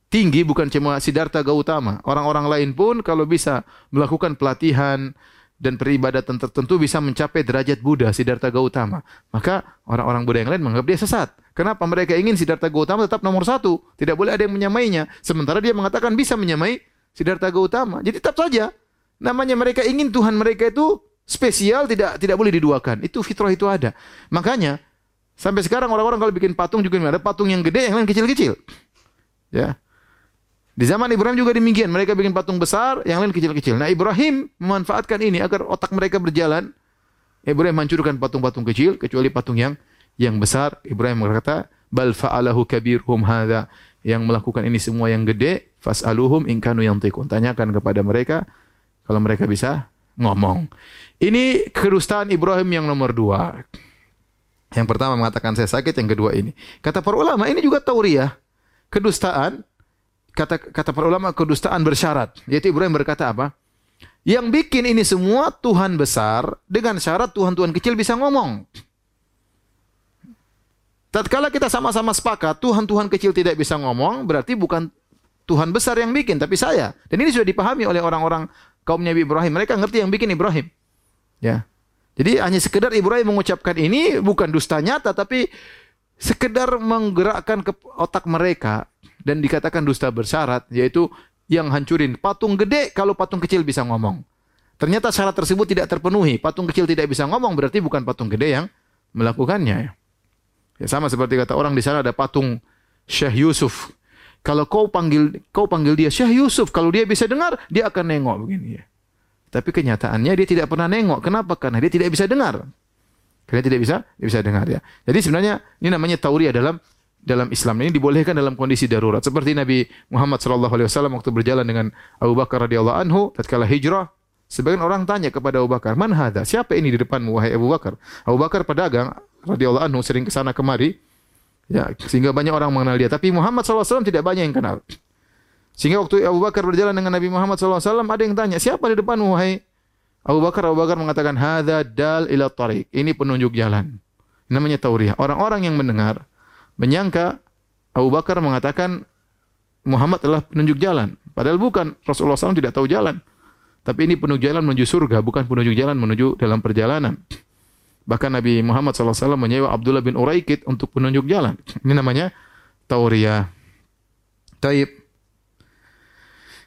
tinggi bukan cuma Siddhartha Gautama. Orang-orang lain pun kalau bisa melakukan pelatihan, dan peribadatan tertentu bisa mencapai derajat Buddha, Siddhartha Gautama. Maka orang-orang Buddha yang lain menganggap dia sesat. Kenapa mereka ingin Siddhartha Gautama tetap nomor satu? Tidak boleh ada yang menyamainya. Sementara dia mengatakan bisa menyamai Siddhartha Gautama. Jadi tetap saja. Namanya mereka ingin Tuhan mereka itu spesial, tidak tidak boleh diduakan. Itu fitrah itu ada. Makanya sampai sekarang orang-orang kalau bikin patung juga ada patung yang gede, yang lain kecil-kecil. Ya. Di zaman Ibrahim juga demikian. Mereka bikin patung besar, yang lain kecil-kecil. Nah Ibrahim memanfaatkan ini agar otak mereka berjalan. Ibrahim hancurkan patung-patung kecil, kecuali patung yang yang besar. Ibrahim berkata, Bal fa'alahu kabirhum hadha. Yang melakukan ini semua yang gede, fas'aluhum inkanu yang tikun. Tanyakan kepada mereka, kalau mereka bisa ngomong. Ini kedustaan Ibrahim yang nomor dua. Yang pertama mengatakan saya sakit, yang kedua ini. Kata para ulama, ini juga tauriah. Kedustaan kata kata para ulama kedustaan bersyarat. Yaitu Ibrahim berkata apa? Yang bikin ini semua Tuhan besar dengan syarat Tuhan-Tuhan kecil bisa ngomong. Tatkala kita sama-sama sepakat Tuhan-Tuhan kecil tidak bisa ngomong, berarti bukan Tuhan besar yang bikin, tapi saya. Dan ini sudah dipahami oleh orang-orang kaumnya Ibrahim. Mereka ngerti yang bikin Ibrahim. Ya. Jadi hanya sekedar Ibrahim mengucapkan ini bukan dusta nyata, tapi sekedar menggerakkan ke otak mereka dan dikatakan dusta bersyarat yaitu yang hancurin patung gede kalau patung kecil bisa ngomong. Ternyata syarat tersebut tidak terpenuhi. Patung kecil tidak bisa ngomong berarti bukan patung gede yang melakukannya. Ya sama seperti kata orang di sana ada patung Syekh Yusuf. Kalau kau panggil kau panggil dia Syekh Yusuf, kalau dia bisa dengar, dia akan nengok begini ya. Tapi kenyataannya dia tidak pernah nengok. Kenapa? Karena dia tidak bisa dengar. Karena tidak bisa, dia bisa dengar ya. Jadi sebenarnya ini namanya tauriah dalam dalam Islam ini dibolehkan dalam kondisi darurat. Seperti Nabi Muhammad sallallahu alaihi wasallam waktu berjalan dengan Abu Bakar radhiyallahu anhu tatkala hijrah, sebagian orang tanya kepada Abu Bakar, "Man hadza? Siapa ini di depanmu wahai Abu Bakar?" Abu Bakar pedagang radhiyallahu anhu sering ke sana kemari. Ya, sehingga banyak orang mengenal dia, tapi Muhammad SAW tidak banyak yang kenal. Sehingga waktu Abu Bakar berjalan dengan Nabi Muhammad SAW, ada yang tanya, siapa di depanmu wahai Abu Bakar? Abu Bakar mengatakan, hadza dal ila tariq. Ini penunjuk jalan. Namanya tauriah. Orang-orang yang mendengar, menyangka Abu Bakar mengatakan Muhammad adalah penunjuk jalan. Padahal bukan. Rasulullah SAW tidak tahu jalan. Tapi ini penunjuk jalan menuju surga, bukan penunjuk jalan menuju dalam perjalanan. Bahkan Nabi Muhammad SAW menyewa Abdullah bin Uraikid untuk penunjuk jalan. Ini namanya Tauriyah. Taib.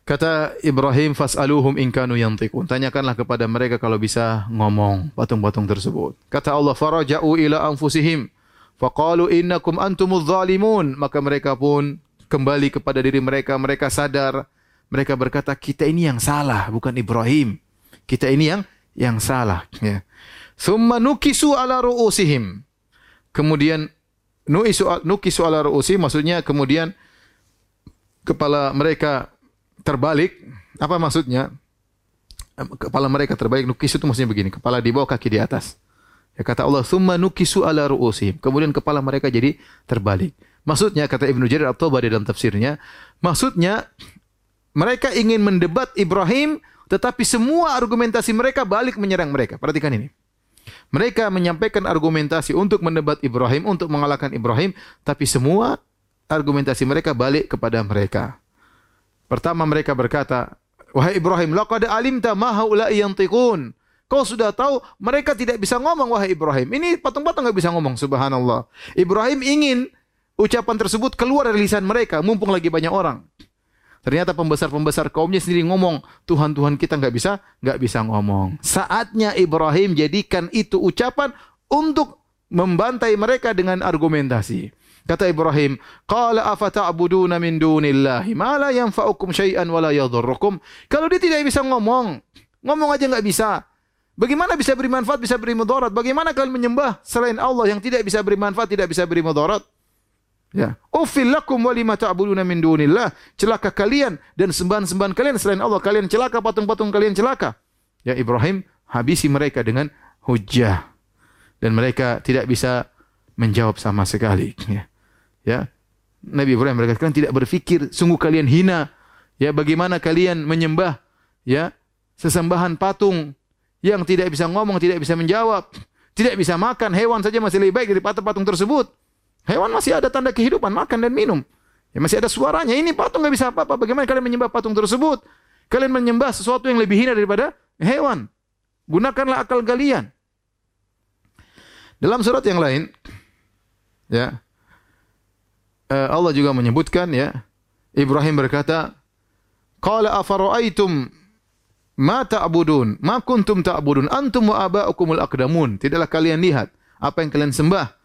Kata Ibrahim, fas'aluhum in kanu yantiqun. Tanyakanlah kepada mereka kalau bisa ngomong patung-patung tersebut. Kata Allah, faraja'u ila anfusihim. Faqalu innakum antumuz zalimun. Maka mereka pun kembali kepada diri mereka. Mereka sadar. Mereka berkata, kita ini yang salah, bukan Ibrahim. Kita ini yang yang salah. Ya. Thumma nukisu ala ru'usihim. Kemudian nukisu, nukisu ala ru'usihim, maksudnya kemudian kepala mereka terbalik, apa maksudnya? Kepala mereka terbalik, nukis itu maksudnya begini, kepala di bawah, kaki di atas. Ya kata Allah, "Tsumma nukisu ala ru'usihim." Kemudian kepala mereka jadi terbalik. Maksudnya kata Ibnu Jarir At-Tabari dalam tafsirnya, maksudnya mereka ingin mendebat Ibrahim tetapi semua argumentasi mereka balik menyerang mereka. Perhatikan ini. Mereka menyampaikan argumentasi untuk mendebat Ibrahim, untuk mengalahkan Ibrahim, tapi semua argumentasi mereka balik kepada mereka. Pertama mereka berkata, Wahai Ibrahim, laqad alimta ma haula'i yantiqun. Kau sudah tahu mereka tidak bisa ngomong wahai Ibrahim. Ini patung-patung enggak bisa ngomong subhanallah. Ibrahim ingin ucapan tersebut keluar dari lisan mereka mumpung lagi banyak orang. Ternyata pembesar-pembesar kaumnya sendiri ngomong, Tuhan Tuhan kita nggak bisa nggak bisa ngomong. Saatnya Ibrahim jadikan itu ucapan untuk membantai mereka dengan argumentasi. Kata Ibrahim, "Qala afata'buduna min dunillahi ma la yanfa'ukum syai'an wa la yadhurrukum?" Kalau dia tidak bisa ngomong, ngomong aja enggak bisa. Bagaimana bisa beri manfaat, bisa beri mudarat? Bagaimana kalian menyembah selain Allah yang tidak bisa beri manfaat, tidak bisa beri mudarat? Ya. Ufil lakum wa lima ta'buduna min dunillah. Celaka kalian dan sembahan-sembahan kalian selain Allah. Kalian celaka, patung-patung kalian celaka. Ya Ibrahim habisi mereka dengan hujah. Dan mereka tidak bisa menjawab sama sekali. Ya. Ya. Nabi Ibrahim berkata, tidak berfikir, sungguh kalian hina. Ya, bagaimana kalian menyembah ya sesembahan patung yang tidak bisa ngomong, tidak bisa menjawab, tidak bisa makan, hewan saja masih lebih baik dari patung-patung tersebut. Hewan masih ada tanda kehidupan, makan dan minum. Ya, masih ada suaranya. Ini patung nggak bisa apa-apa. Bagaimana kalian menyembah patung tersebut? Kalian menyembah sesuatu yang lebih hina daripada hewan. Gunakanlah akal kalian. Dalam surat yang lain, ya, uh, Allah juga menyebutkan ya Ibrahim berkata qala afara'aitum ma ta'budun? Ma kuntum ta'budun? Antum wa aba'ukumul aqdamun. Tidaklah kalian lihat apa yang kalian sembah.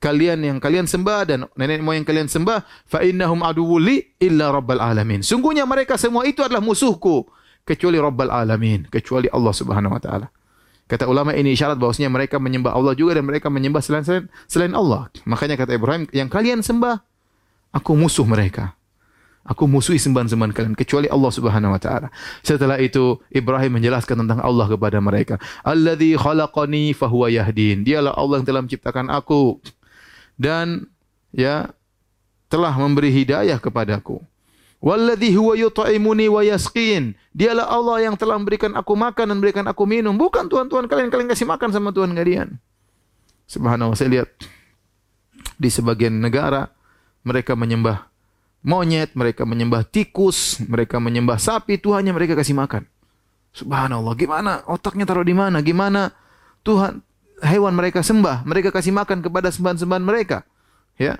Kalian yang kalian sembah dan nenek moyang kalian sembah fa innahum aduwwuli illa rabbal alamin. Sungguhnya mereka semua itu adalah musuhku kecuali rabbal alamin kecuali Allah Subhanahu wa taala. Kata ulama ini isyarat bahwasanya mereka menyembah Allah juga dan mereka menyembah selain selain, selain Allah. Makanya kata Ibrahim, yang kalian sembah Aku musuh mereka. Aku musuhi sembahan-sembahan kalian kecuali Allah Subhanahu wa taala. Setelah itu Ibrahim menjelaskan tentang Allah kepada mereka. Alladzi khalaqani fahuwa yahdin. Dialah Allah yang telah menciptakan aku dan ya telah memberi hidayah kepadaku. Walladzi huwa yut'imuni wa yasqin. Dialah Allah yang telah memberikan aku makan dan memberikan aku minum. Bukan tuan-tuan kalian kalian kasih makan sama tuan kalian. Subhanallah saya lihat di sebagian negara mereka menyembah monyet, mereka menyembah tikus, mereka menyembah sapi, Tuhannya mereka kasih makan. Subhanallah, gimana otaknya taruh di mana? Gimana Tuhan hewan mereka sembah, mereka kasih makan kepada sembahan-sembahan mereka. Ya.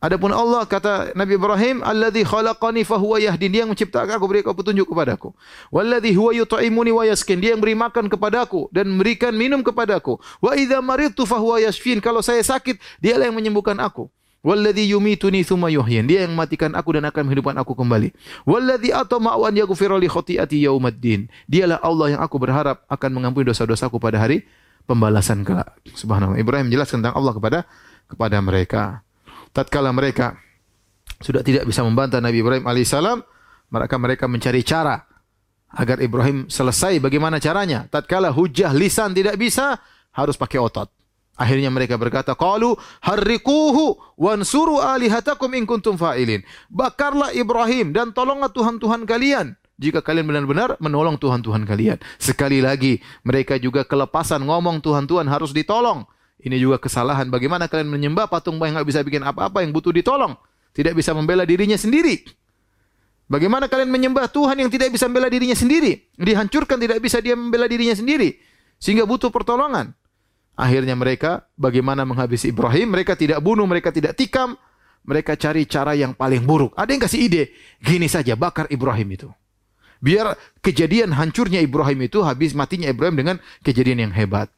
Adapun Allah kata Nabi Ibrahim, "Alladzi khalaqani fahuwa yahdin." Dia yang menciptakan aku, beri petunjuk kepadaku. "Walladzi huwa yut'imuni wa yaskin." Dia yang beri makan kepadaku dan memberikan minum kepadaku. "Wa idza maridtu fahuwa yashfin." Kalau saya sakit, dialah yang menyembuhkan aku. Walladhi yumituni thumma yuhyin. Dia yang matikan aku dan akan menghidupkan aku kembali. Walladhi atama'u an yaghfira li khati'ati yaumaddin. Dialah Allah yang aku berharap akan mengampuni dosa-dosaku pada hari pembalasan kelak. Subhanallah. Ibrahim menjelaskan tentang Allah kepada kepada mereka. Tatkala mereka sudah tidak bisa membantah Nabi Ibrahim alaihissalam, maka mereka mencari cara agar Ibrahim selesai. Bagaimana caranya? Tatkala hujah lisan tidak bisa, harus pakai otot. Akhirnya mereka berkata, "Qalu harriquhu wansuru alihatakum in kuntum fa'ilin." Bakarlah Ibrahim dan tolonglah tuhan-tuhan kalian jika kalian benar-benar menolong tuhan-tuhan kalian. Sekali lagi, mereka juga kelepasan ngomong tuhan-tuhan harus ditolong. Ini juga kesalahan. Bagaimana kalian menyembah patung yang nggak bisa bikin apa-apa yang butuh ditolong, tidak bisa membela dirinya sendiri. Bagaimana kalian menyembah Tuhan yang tidak bisa membela dirinya sendiri? Dihancurkan tidak bisa dia membela dirinya sendiri. Sehingga butuh pertolongan. Akhirnya mereka bagaimana menghabisi Ibrahim? Mereka tidak bunuh, mereka tidak tikam. Mereka cari cara yang paling buruk. Ada yang kasih ide, gini saja bakar Ibrahim itu. Biar kejadian hancurnya Ibrahim itu habis matinya Ibrahim dengan kejadian yang hebat.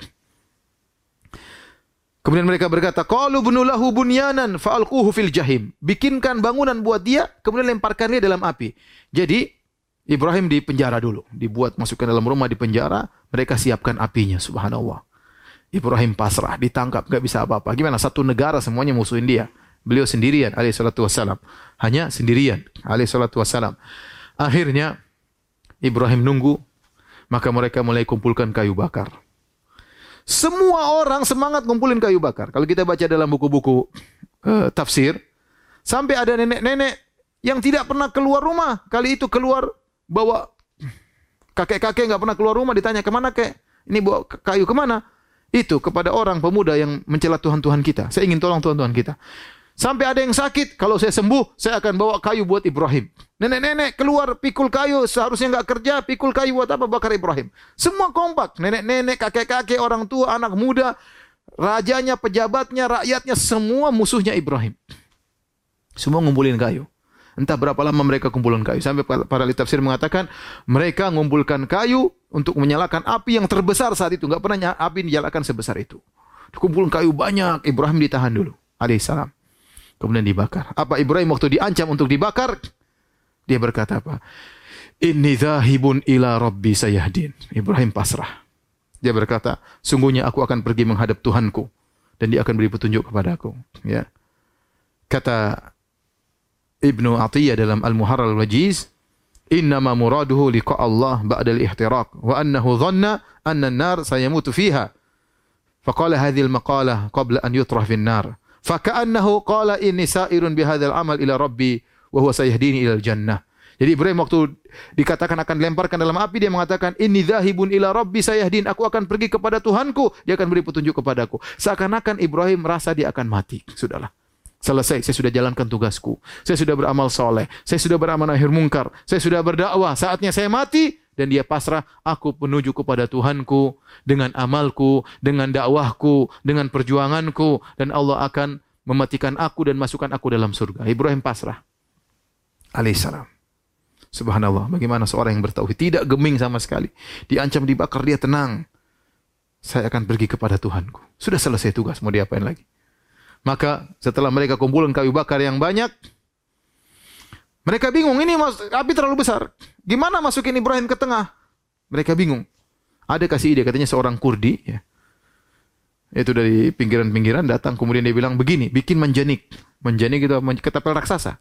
Kemudian mereka berkata, "Qalu bunulahu bunyanan fa'alquhu fil jahim." Bikinkan bangunan buat dia, kemudian lemparkan dia dalam api. Jadi Ibrahim di penjara dulu, dibuat masukkan dalam rumah di penjara, mereka siapkan apinya, subhanallah. Ibrahim pasrah, ditangkap, nggak bisa apa-apa. Gimana? Satu negara semuanya musuhin dia. Beliau sendirian, alaihi salatu wassalam. Hanya sendirian, alaihi salatu wassalam. Akhirnya Ibrahim nunggu, maka mereka mulai kumpulkan kayu bakar. Semua orang semangat ngumpulin kayu bakar. Kalau kita baca dalam buku-buku uh, tafsir, sampai ada nenek-nenek yang tidak pernah keluar rumah. Kali itu keluar bawa kakek-kakek nggak pernah keluar rumah. Ditanya ke mana kek? Ini bawa kayu ke mana? Itu kepada orang pemuda yang mencela Tuhan-Tuhan kita. Saya ingin tolong Tuhan-Tuhan kita. Sampai ada yang sakit, kalau saya sembuh, saya akan bawa kayu buat Ibrahim. Nenek-nenek keluar pikul kayu, seharusnya nggak kerja, pikul kayu buat apa? Bakar Ibrahim. Semua kompak, nenek-nenek, kakek-kakek, orang tua, anak muda, rajanya, pejabatnya, rakyatnya, semua musuhnya Ibrahim. Semua ngumpulin kayu. Entah berapa lama mereka kumpulkan kayu. Sampai para ahli tafsir mengatakan mereka ngumpulkan kayu untuk menyalakan api yang terbesar saat itu. Nggak pernah api dinyalakan sebesar itu. Kumpulkan kayu banyak. Ibrahim ditahan dulu. Alaihissalam kemudian dibakar. Apa Ibrahim waktu diancam untuk dibakar? Dia berkata apa? Inni zahibun ila rabbi sayahdin. Ibrahim pasrah. Dia berkata, sungguhnya aku akan pergi menghadap Tuhanku dan dia akan beri petunjuk kepadaku. Ya. Kata Ibnu Atiyah dalam Al-Muharrar Al-Wajiz, innama muraduhu liqa Allah ba'da al-ihtiraq wa annahu dhanna anna an-nar sayamutu fiha. Faqala hadhihi al-maqalah qabla an yutrah fi an-nar. Faka'annahu qala inni sa'irun bihadzal amal ila rabbi wa huwa sayahdini ilal jannah. Jadi Ibrahim waktu dikatakan akan dilemparkan dalam api dia mengatakan inni dzahibun ila rabbi sayahdin aku akan pergi kepada Tuhanku dia akan beri petunjuk kepadaku. Seakan-akan Ibrahim merasa dia akan mati. Sudahlah. Selesai, saya sudah jalankan tugasku. Saya sudah beramal soleh. Saya sudah beramal akhir mungkar. Saya sudah berdakwah. Saatnya saya mati dan dia pasrah, aku menuju kepada Tuhanku dengan amalku, dengan dakwahku, dengan perjuanganku dan Allah akan mematikan aku dan masukkan aku dalam surga. Ibrahim pasrah. Alaihissalam. Subhanallah, bagaimana seorang yang bertauhid tidak geming sama sekali. Diancam dibakar dia tenang. Saya akan pergi kepada Tuhanku. Sudah selesai tugas, mau diapain lagi? Maka setelah mereka kumpulkan kayu bakar yang banyak, mereka bingung, ini api terlalu besar. Gimana masukin Ibrahim ke tengah? Mereka bingung. Ada kasih ide, katanya seorang Kurdi, ya. itu dari pinggiran-pinggiran datang, kemudian dia bilang begini, bikin menjanik. Menjanik itu ketapel raksasa.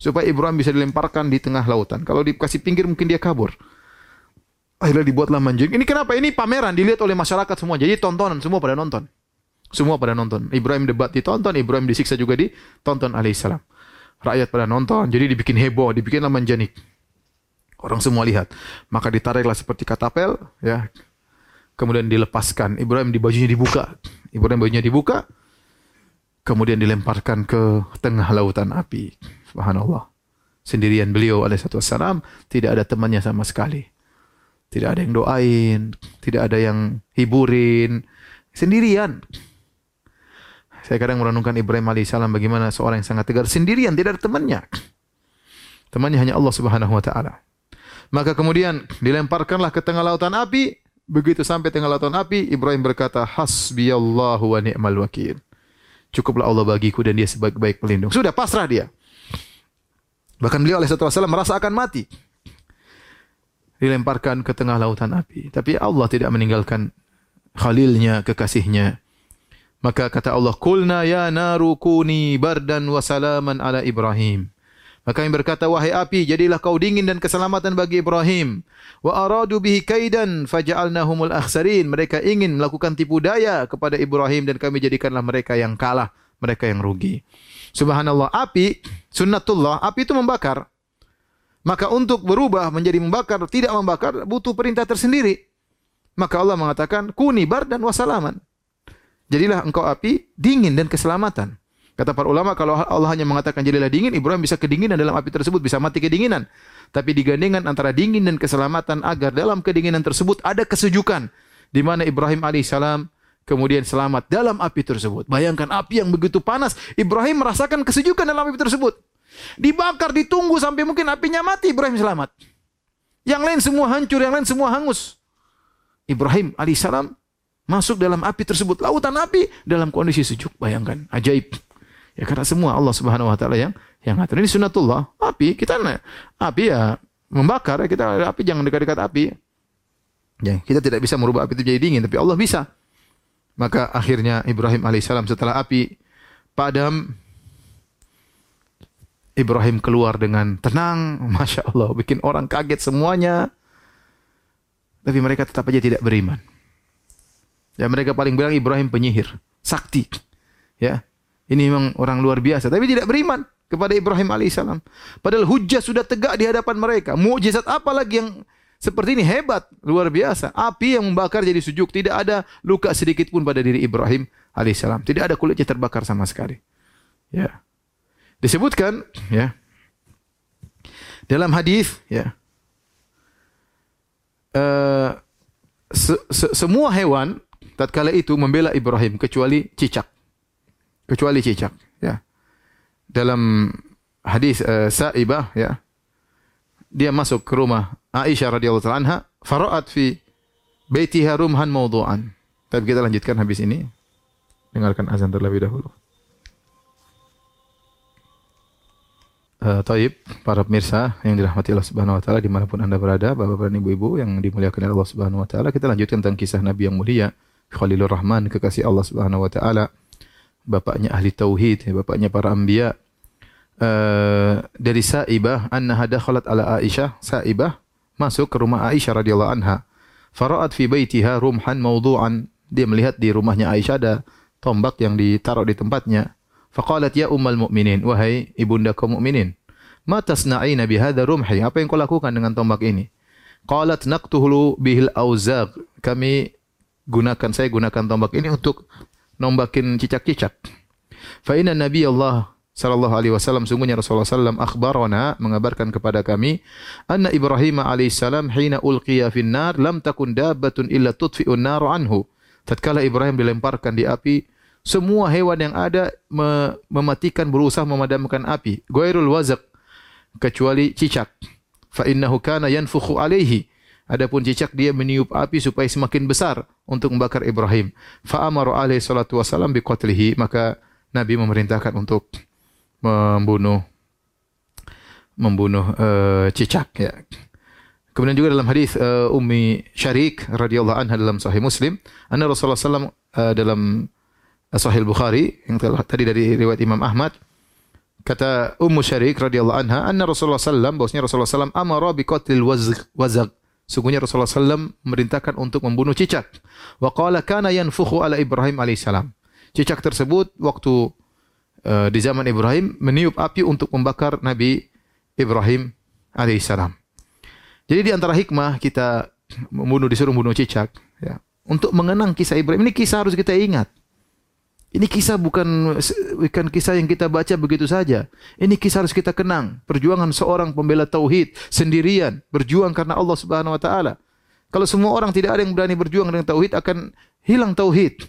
Supaya Ibrahim bisa dilemparkan di tengah lautan. Kalau dikasih pinggir mungkin dia kabur. Akhirnya dibuatlah menjanik. Ini kenapa? Ini pameran, dilihat oleh masyarakat semua. Jadi tontonan, semua pada nonton. Semua pada nonton. Ibrahim debat ditonton, Ibrahim disiksa juga ditonton alaihissalam. Rakyat pada nonton, jadi dibikin heboh, dibikinlah manjanik. Orang semua lihat. Maka ditariklah seperti katapel, ya. Kemudian dilepaskan. Ibrahim di bajunya dibuka. Ibrahim bajunya dibuka. Kemudian dilemparkan ke tengah lautan api. Subhanallah. Sendirian beliau alaihissalam tidak ada temannya sama sekali. Tidak ada yang doain, tidak ada yang hiburin, sendirian. Saya kadang merenungkan Ibrahim alaihissalam bagaimana seorang yang sangat tegar sendirian, tidak ada temannya. Temannya hanya Allah Subhanahu wa taala. Maka kemudian dilemparkanlah ke tengah lautan api. Begitu sampai tengah lautan api, Ibrahim berkata, "Hasbiyallahu wa ni'mal wakil." Cukuplah Allah bagiku dan dia sebaik-baik pelindung. Sudah pasrah dia. Bahkan beliau alaihissalam merasa akan mati. Dilemparkan ke tengah lautan api. Tapi Allah tidak meninggalkan khalilnya, kekasihnya. Maka kata Allah, "Qulna ya naru kuni bardan wa salaman ala Ibrahim." Maka yang berkata, "Wahai api, jadilah kau dingin dan keselamatan bagi Ibrahim." Wa aradu bihi kaidan faja'alnahumul akhsarin. Mereka ingin melakukan tipu daya kepada Ibrahim dan kami jadikanlah mereka yang kalah, mereka yang rugi. Subhanallah, api sunnatullah, api itu membakar. Maka untuk berubah menjadi membakar, tidak membakar butuh perintah tersendiri. Maka Allah mengatakan, "Kuni bardan wa salaman." Jadilah engkau api dingin dan keselamatan. Kata para ulama kalau Allah hanya mengatakan jadilah dingin, Ibrahim bisa kedinginan dalam api tersebut, bisa mati kedinginan. Tapi digandengkan antara dingin dan keselamatan agar dalam kedinginan tersebut ada kesejukan di mana Ibrahim alaihissalam kemudian selamat dalam api tersebut. Bayangkan api yang begitu panas, Ibrahim merasakan kesejukan dalam api tersebut. Dibakar, ditunggu sampai mungkin apinya mati, Ibrahim selamat. Yang lain semua hancur, yang lain semua hangus. Ibrahim alaihissalam masuk dalam api tersebut, lautan api dalam kondisi sejuk. Bayangkan, ajaib. Ya karena semua Allah Subhanahu wa taala yang yang ngatur. Ini sunatullah. Api kita api ya membakar, ya kita api jangan dekat-dekat api. Ya, kita tidak bisa merubah api itu jadi dingin, tapi Allah bisa. Maka akhirnya Ibrahim alaihissalam setelah api padam, Ibrahim keluar dengan tenang, masya Allah, bikin orang kaget semuanya. Tapi mereka tetap aja tidak beriman. Ya mereka paling bilang Ibrahim penyihir, sakti. Ya, ini memang orang luar biasa, tapi tidak beriman kepada Ibrahim alaihissalam. Padahal hujah sudah tegak di hadapan mereka. Mukjizat apa lagi yang seperti ini hebat, luar biasa. Api yang membakar jadi sejuk, tidak ada luka sedikit pun pada diri Ibrahim alaihissalam. Tidak ada kulitnya terbakar sama sekali. Ya. Disebutkan ya dalam hadis ya uh, se -se semua hewan tatkala itu membela Ibrahim kecuali cicak. Kecuali cicak, ya. Dalam hadis uh, Sa'ibah ya dia masuk ke rumah Aisyah radhiyallahu taala anha, fara'at fi baitiha rumhan mawdu'an. Tapi kita lanjutkan habis ini. Dengarkan azan terlebih dahulu. Uh, taib, para pemirsa yang dirahmati Allah Subhanahu wa taala di mana pun Anda berada, Bapak dan Ibu-ibu yang dimuliakan oleh Allah Subhanahu wa taala, kita lanjutkan tentang kisah Nabi yang mulia, Khalilur Rahman, kekasih Allah Subhanahu wa taala, bapaknya ahli tauhid, bapaknya para anbiya, uh, dari Sa'ibah annaha dakhalat ala Aisyah Sa'ibah masuk ke rumah Aisyah radhiyallahu anha. Fara'at fi baitiha rumhan mawdu'an. Dia melihat di rumahnya Aisyah ada tombak yang ditaruh di tempatnya. Faqalat ya ummal mu'minin wahai ibunda kaum mukminin ma tasna'ina bi hadha rumhi? Apa yang kau lakukan dengan tombak ini? Qalat naqtuhu bihil auzaq kami gunakan saya gunakan tombak ini untuk nombakin cicak-cicak. Fa inna nabi Allah sallallahu alaihi wasallam sungguhnya Rasulullah sallam akhbarana mengabarkan kepada kami anna Ibrahim alaihi salam hina ulqiya fin nar lam takun dabbatun illa tudfi'un nar anhu. Tatkala Ibrahim dilemparkan di api semua hewan yang ada mematikan berusaha memadamkan api. Ghairul wazaq kecuali cicak. Fa innahu kana yanfukhu alaihi. Adapun cicak dia meniup api supaya semakin besar untuk membakar Ibrahim. Fa amara alaihi salatu wasalam biqatlihi maka Nabi memerintahkan untuk membunuh membunuh uh, cicak ya. Kemudian juga dalam hadis uh, Ummi Syarik radhiyallahu anha dalam Sahih Muslim, anna Rasulullah sallam uh, dalam Sahih Bukhari yang tadi dari riwayat Imam Ahmad kata Ummu Syarik radhiyallahu anha anna Rasulullah sallam bahwasanya Rasulullah sallam amara bi qatlil wazag Sungguhnya Rasulullah sallam memerintahkan untuk membunuh cicak. Wa qala kana yanfukhu ala Ibrahim alaihissalam. Cicak tersebut waktu uh, di zaman Ibrahim meniup api untuk membakar Nabi Ibrahim alaihissalam. Jadi di antara hikmah kita membunuh disuruh membunuh cicak ya, untuk mengenang kisah Ibrahim ini kisah harus kita ingat. Ini kisah bukan bukan kisah yang kita baca begitu saja. Ini kisah harus kita kenang. Perjuangan seorang pembela tauhid sendirian, berjuang karena Allah Subhanahu wa taala. Kalau semua orang tidak ada yang berani berjuang dengan tauhid akan hilang tauhid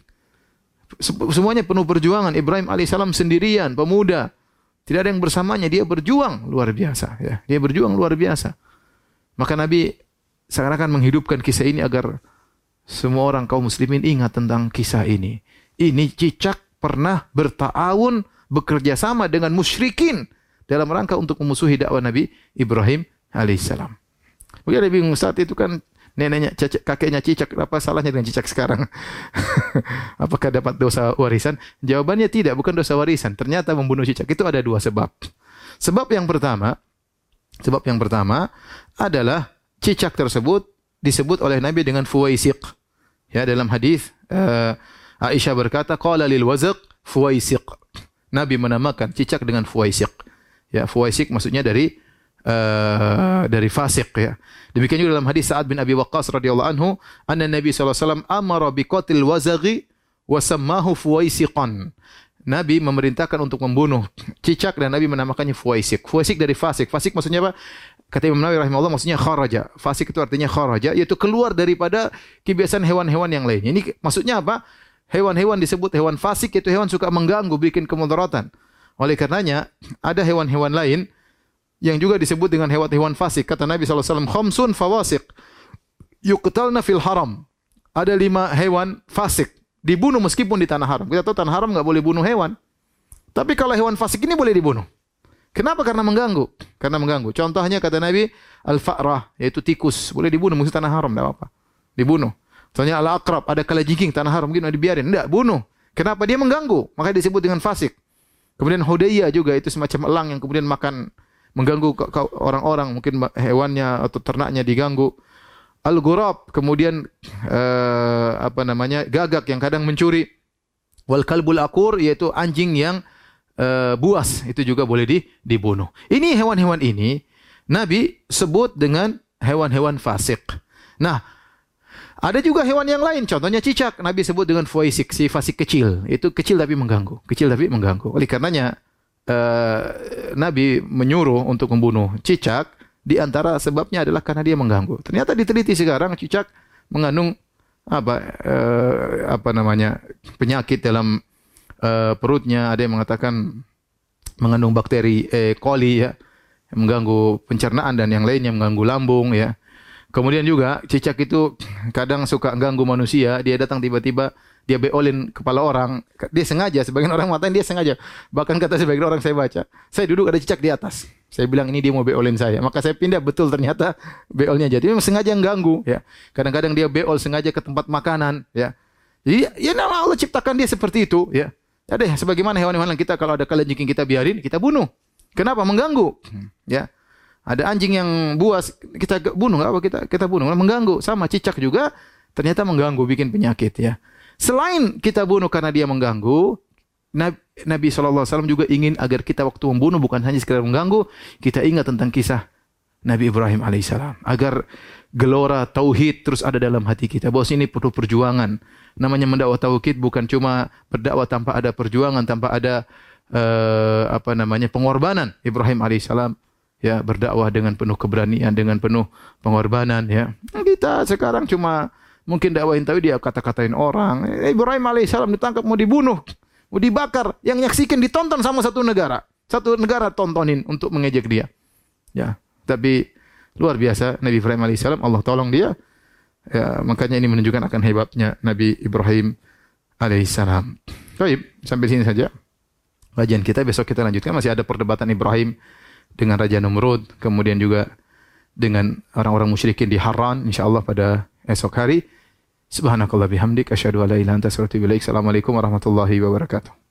semuanya penuh perjuangan. Ibrahim alaihissalam sendirian, pemuda. Tidak ada yang bersamanya, dia berjuang luar biasa. Ya. Dia berjuang luar biasa. Maka Nabi seakan-akan menghidupkan kisah ini agar semua orang kaum muslimin ingat tentang kisah ini. Ini cicak pernah bertahun bekerja sama dengan musyrikin dalam rangka untuk memusuhi dakwah Nabi Ibrahim alaihissalam. Mungkin Nabi bingung saat itu kan neneknya cicak, kakeknya cicak apa salahnya dengan cicak sekarang? <laughs> Apakah dapat dosa warisan? Jawabannya tidak bukan dosa warisan. Ternyata membunuh cicak itu ada dua sebab. Sebab yang pertama sebab yang pertama adalah cicak tersebut disebut oleh Nabi dengan fuwaisiq. Ya dalam hadis uh, Aisyah berkata qala lil wazq fuwaisiq Nabi menamakan cicak dengan fuwaisiq ya fuwaisiq maksudnya dari uh, dari fasik ya. Demikian juga dalam hadis Sa'ad bin Abi Waqqas radhiyallahu anhu, anna Nabi sallallahu alaihi wasallam amara bi qatil wazaghi wa sammahu fuwaisiqan. Nabi memerintahkan untuk membunuh cicak dan Nabi menamakannya fuaisik. Fuaisik dari fasik. Fasik maksudnya apa? Kata Imam Nawawi rahimahullah maksudnya kharaja. Fasik itu artinya kharaja yaitu keluar daripada kebiasaan hewan-hewan yang lainnya. Ini maksudnya apa? Hewan-hewan disebut hewan fasik yaitu hewan suka mengganggu, bikin kemudaratan. Oleh karenanya ada hewan-hewan lain yang juga disebut dengan hewan-hewan fasik. Kata Nabi SAW, khamsun fawasik yuqtalna fil haram. Ada lima hewan fasik dibunuh meskipun di tanah haram. Kita tahu tanah haram nggak boleh bunuh hewan. Tapi kalau hewan fasik ini boleh dibunuh. Kenapa? Karena mengganggu. Karena mengganggu. Contohnya kata Nabi, al-fa'rah, yaitu tikus. Boleh dibunuh, mesti tanah haram, tidak apa-apa. Dibunuh. Contohnya al-akrab, ada kalajengking, tanah haram, mungkin dibiarin. Tidak, bunuh. Kenapa? Dia mengganggu. Makanya disebut dengan fasik. Kemudian hudaiyah juga, itu semacam elang yang kemudian makan, mengganggu orang-orang. Mungkin hewannya atau ternaknya diganggu al-ghurab, kemudian uh, apa namanya? gagak yang kadang mencuri. Wal kalbul akur yaitu anjing yang uh, buas itu juga boleh di, dibunuh. Ini hewan-hewan ini Nabi sebut dengan hewan-hewan fasik. Nah, ada juga hewan yang lain, contohnya cicak. Nabi sebut dengan fuaisik, si fasik kecil. Itu kecil tapi mengganggu. Kecil tapi mengganggu. Oleh karenanya, uh, Nabi menyuruh untuk membunuh cicak di antara sebabnya adalah karena dia mengganggu. Ternyata diteliti sekarang cicak mengandung apa eh, apa namanya penyakit dalam eh, perutnya. Ada yang mengatakan mengandung bakteri E. coli ya, mengganggu pencernaan dan yang lainnya mengganggu lambung ya. Kemudian juga cicak itu kadang suka ganggu manusia. Dia datang tiba-tiba dia beolin kepala orang. Dia sengaja, sebagian orang matain dia sengaja. Bahkan kata sebagian orang saya baca, saya duduk ada cicak di atas. Saya bilang ini dia mau beolin saya. Maka saya pindah betul ternyata beolnya jadi memang sengaja ganggu ya. Kadang-kadang dia beol sengaja ke tempat makanan ya. Jadi ya nama Allah ciptakan dia seperti itu ya. Ada sebagaimana hewan-hewan kita kalau ada kalajengking kita biarin, kita bunuh. Kenapa? Mengganggu. Ya. Ada anjing yang buas, kita bunuh nggak apa kita kita bunuh, mengganggu. Sama cicak juga ternyata mengganggu, bikin penyakit ya. Selain kita bunuh karena dia mengganggu, Nabi SAW juga ingin agar kita waktu membunuh bukan hanya sekedar mengganggu, kita ingat tentang kisah Nabi Ibrahim alaihissalam agar gelora tauhid terus ada dalam hati kita. Bahwa ini perlu perjuangan. Namanya mendakwah tauhid bukan cuma berdakwah tanpa ada perjuangan, tanpa ada uh, apa namanya pengorbanan. Ibrahim alaihissalam ya berdakwah dengan penuh keberanian, dengan penuh pengorbanan ya. Kita sekarang cuma mungkin dakwahin tauhid dia kata-katain orang. Ibrahim alaihissalam ditangkap mau dibunuh mau dibakar, yang nyaksikan ditonton sama satu negara. Satu negara tontonin untuk mengejek dia. Ya, tapi luar biasa Nabi Ibrahim alaihissalam Allah tolong dia. Ya, makanya ini menunjukkan akan hebatnya Nabi Ibrahim alaihissalam. Baik, sampai sini saja. Kajian kita besok kita lanjutkan masih ada perdebatan Ibrahim dengan Raja Numrud, kemudian juga dengan orang-orang musyrikin di Haran insyaallah pada esok hari. Subhanakallah bihamdik asyhadu an la ilaha illa anta astaghfiruka wa atubu ilaik. Assalamualaikum warahmatullahi wabarakatuh.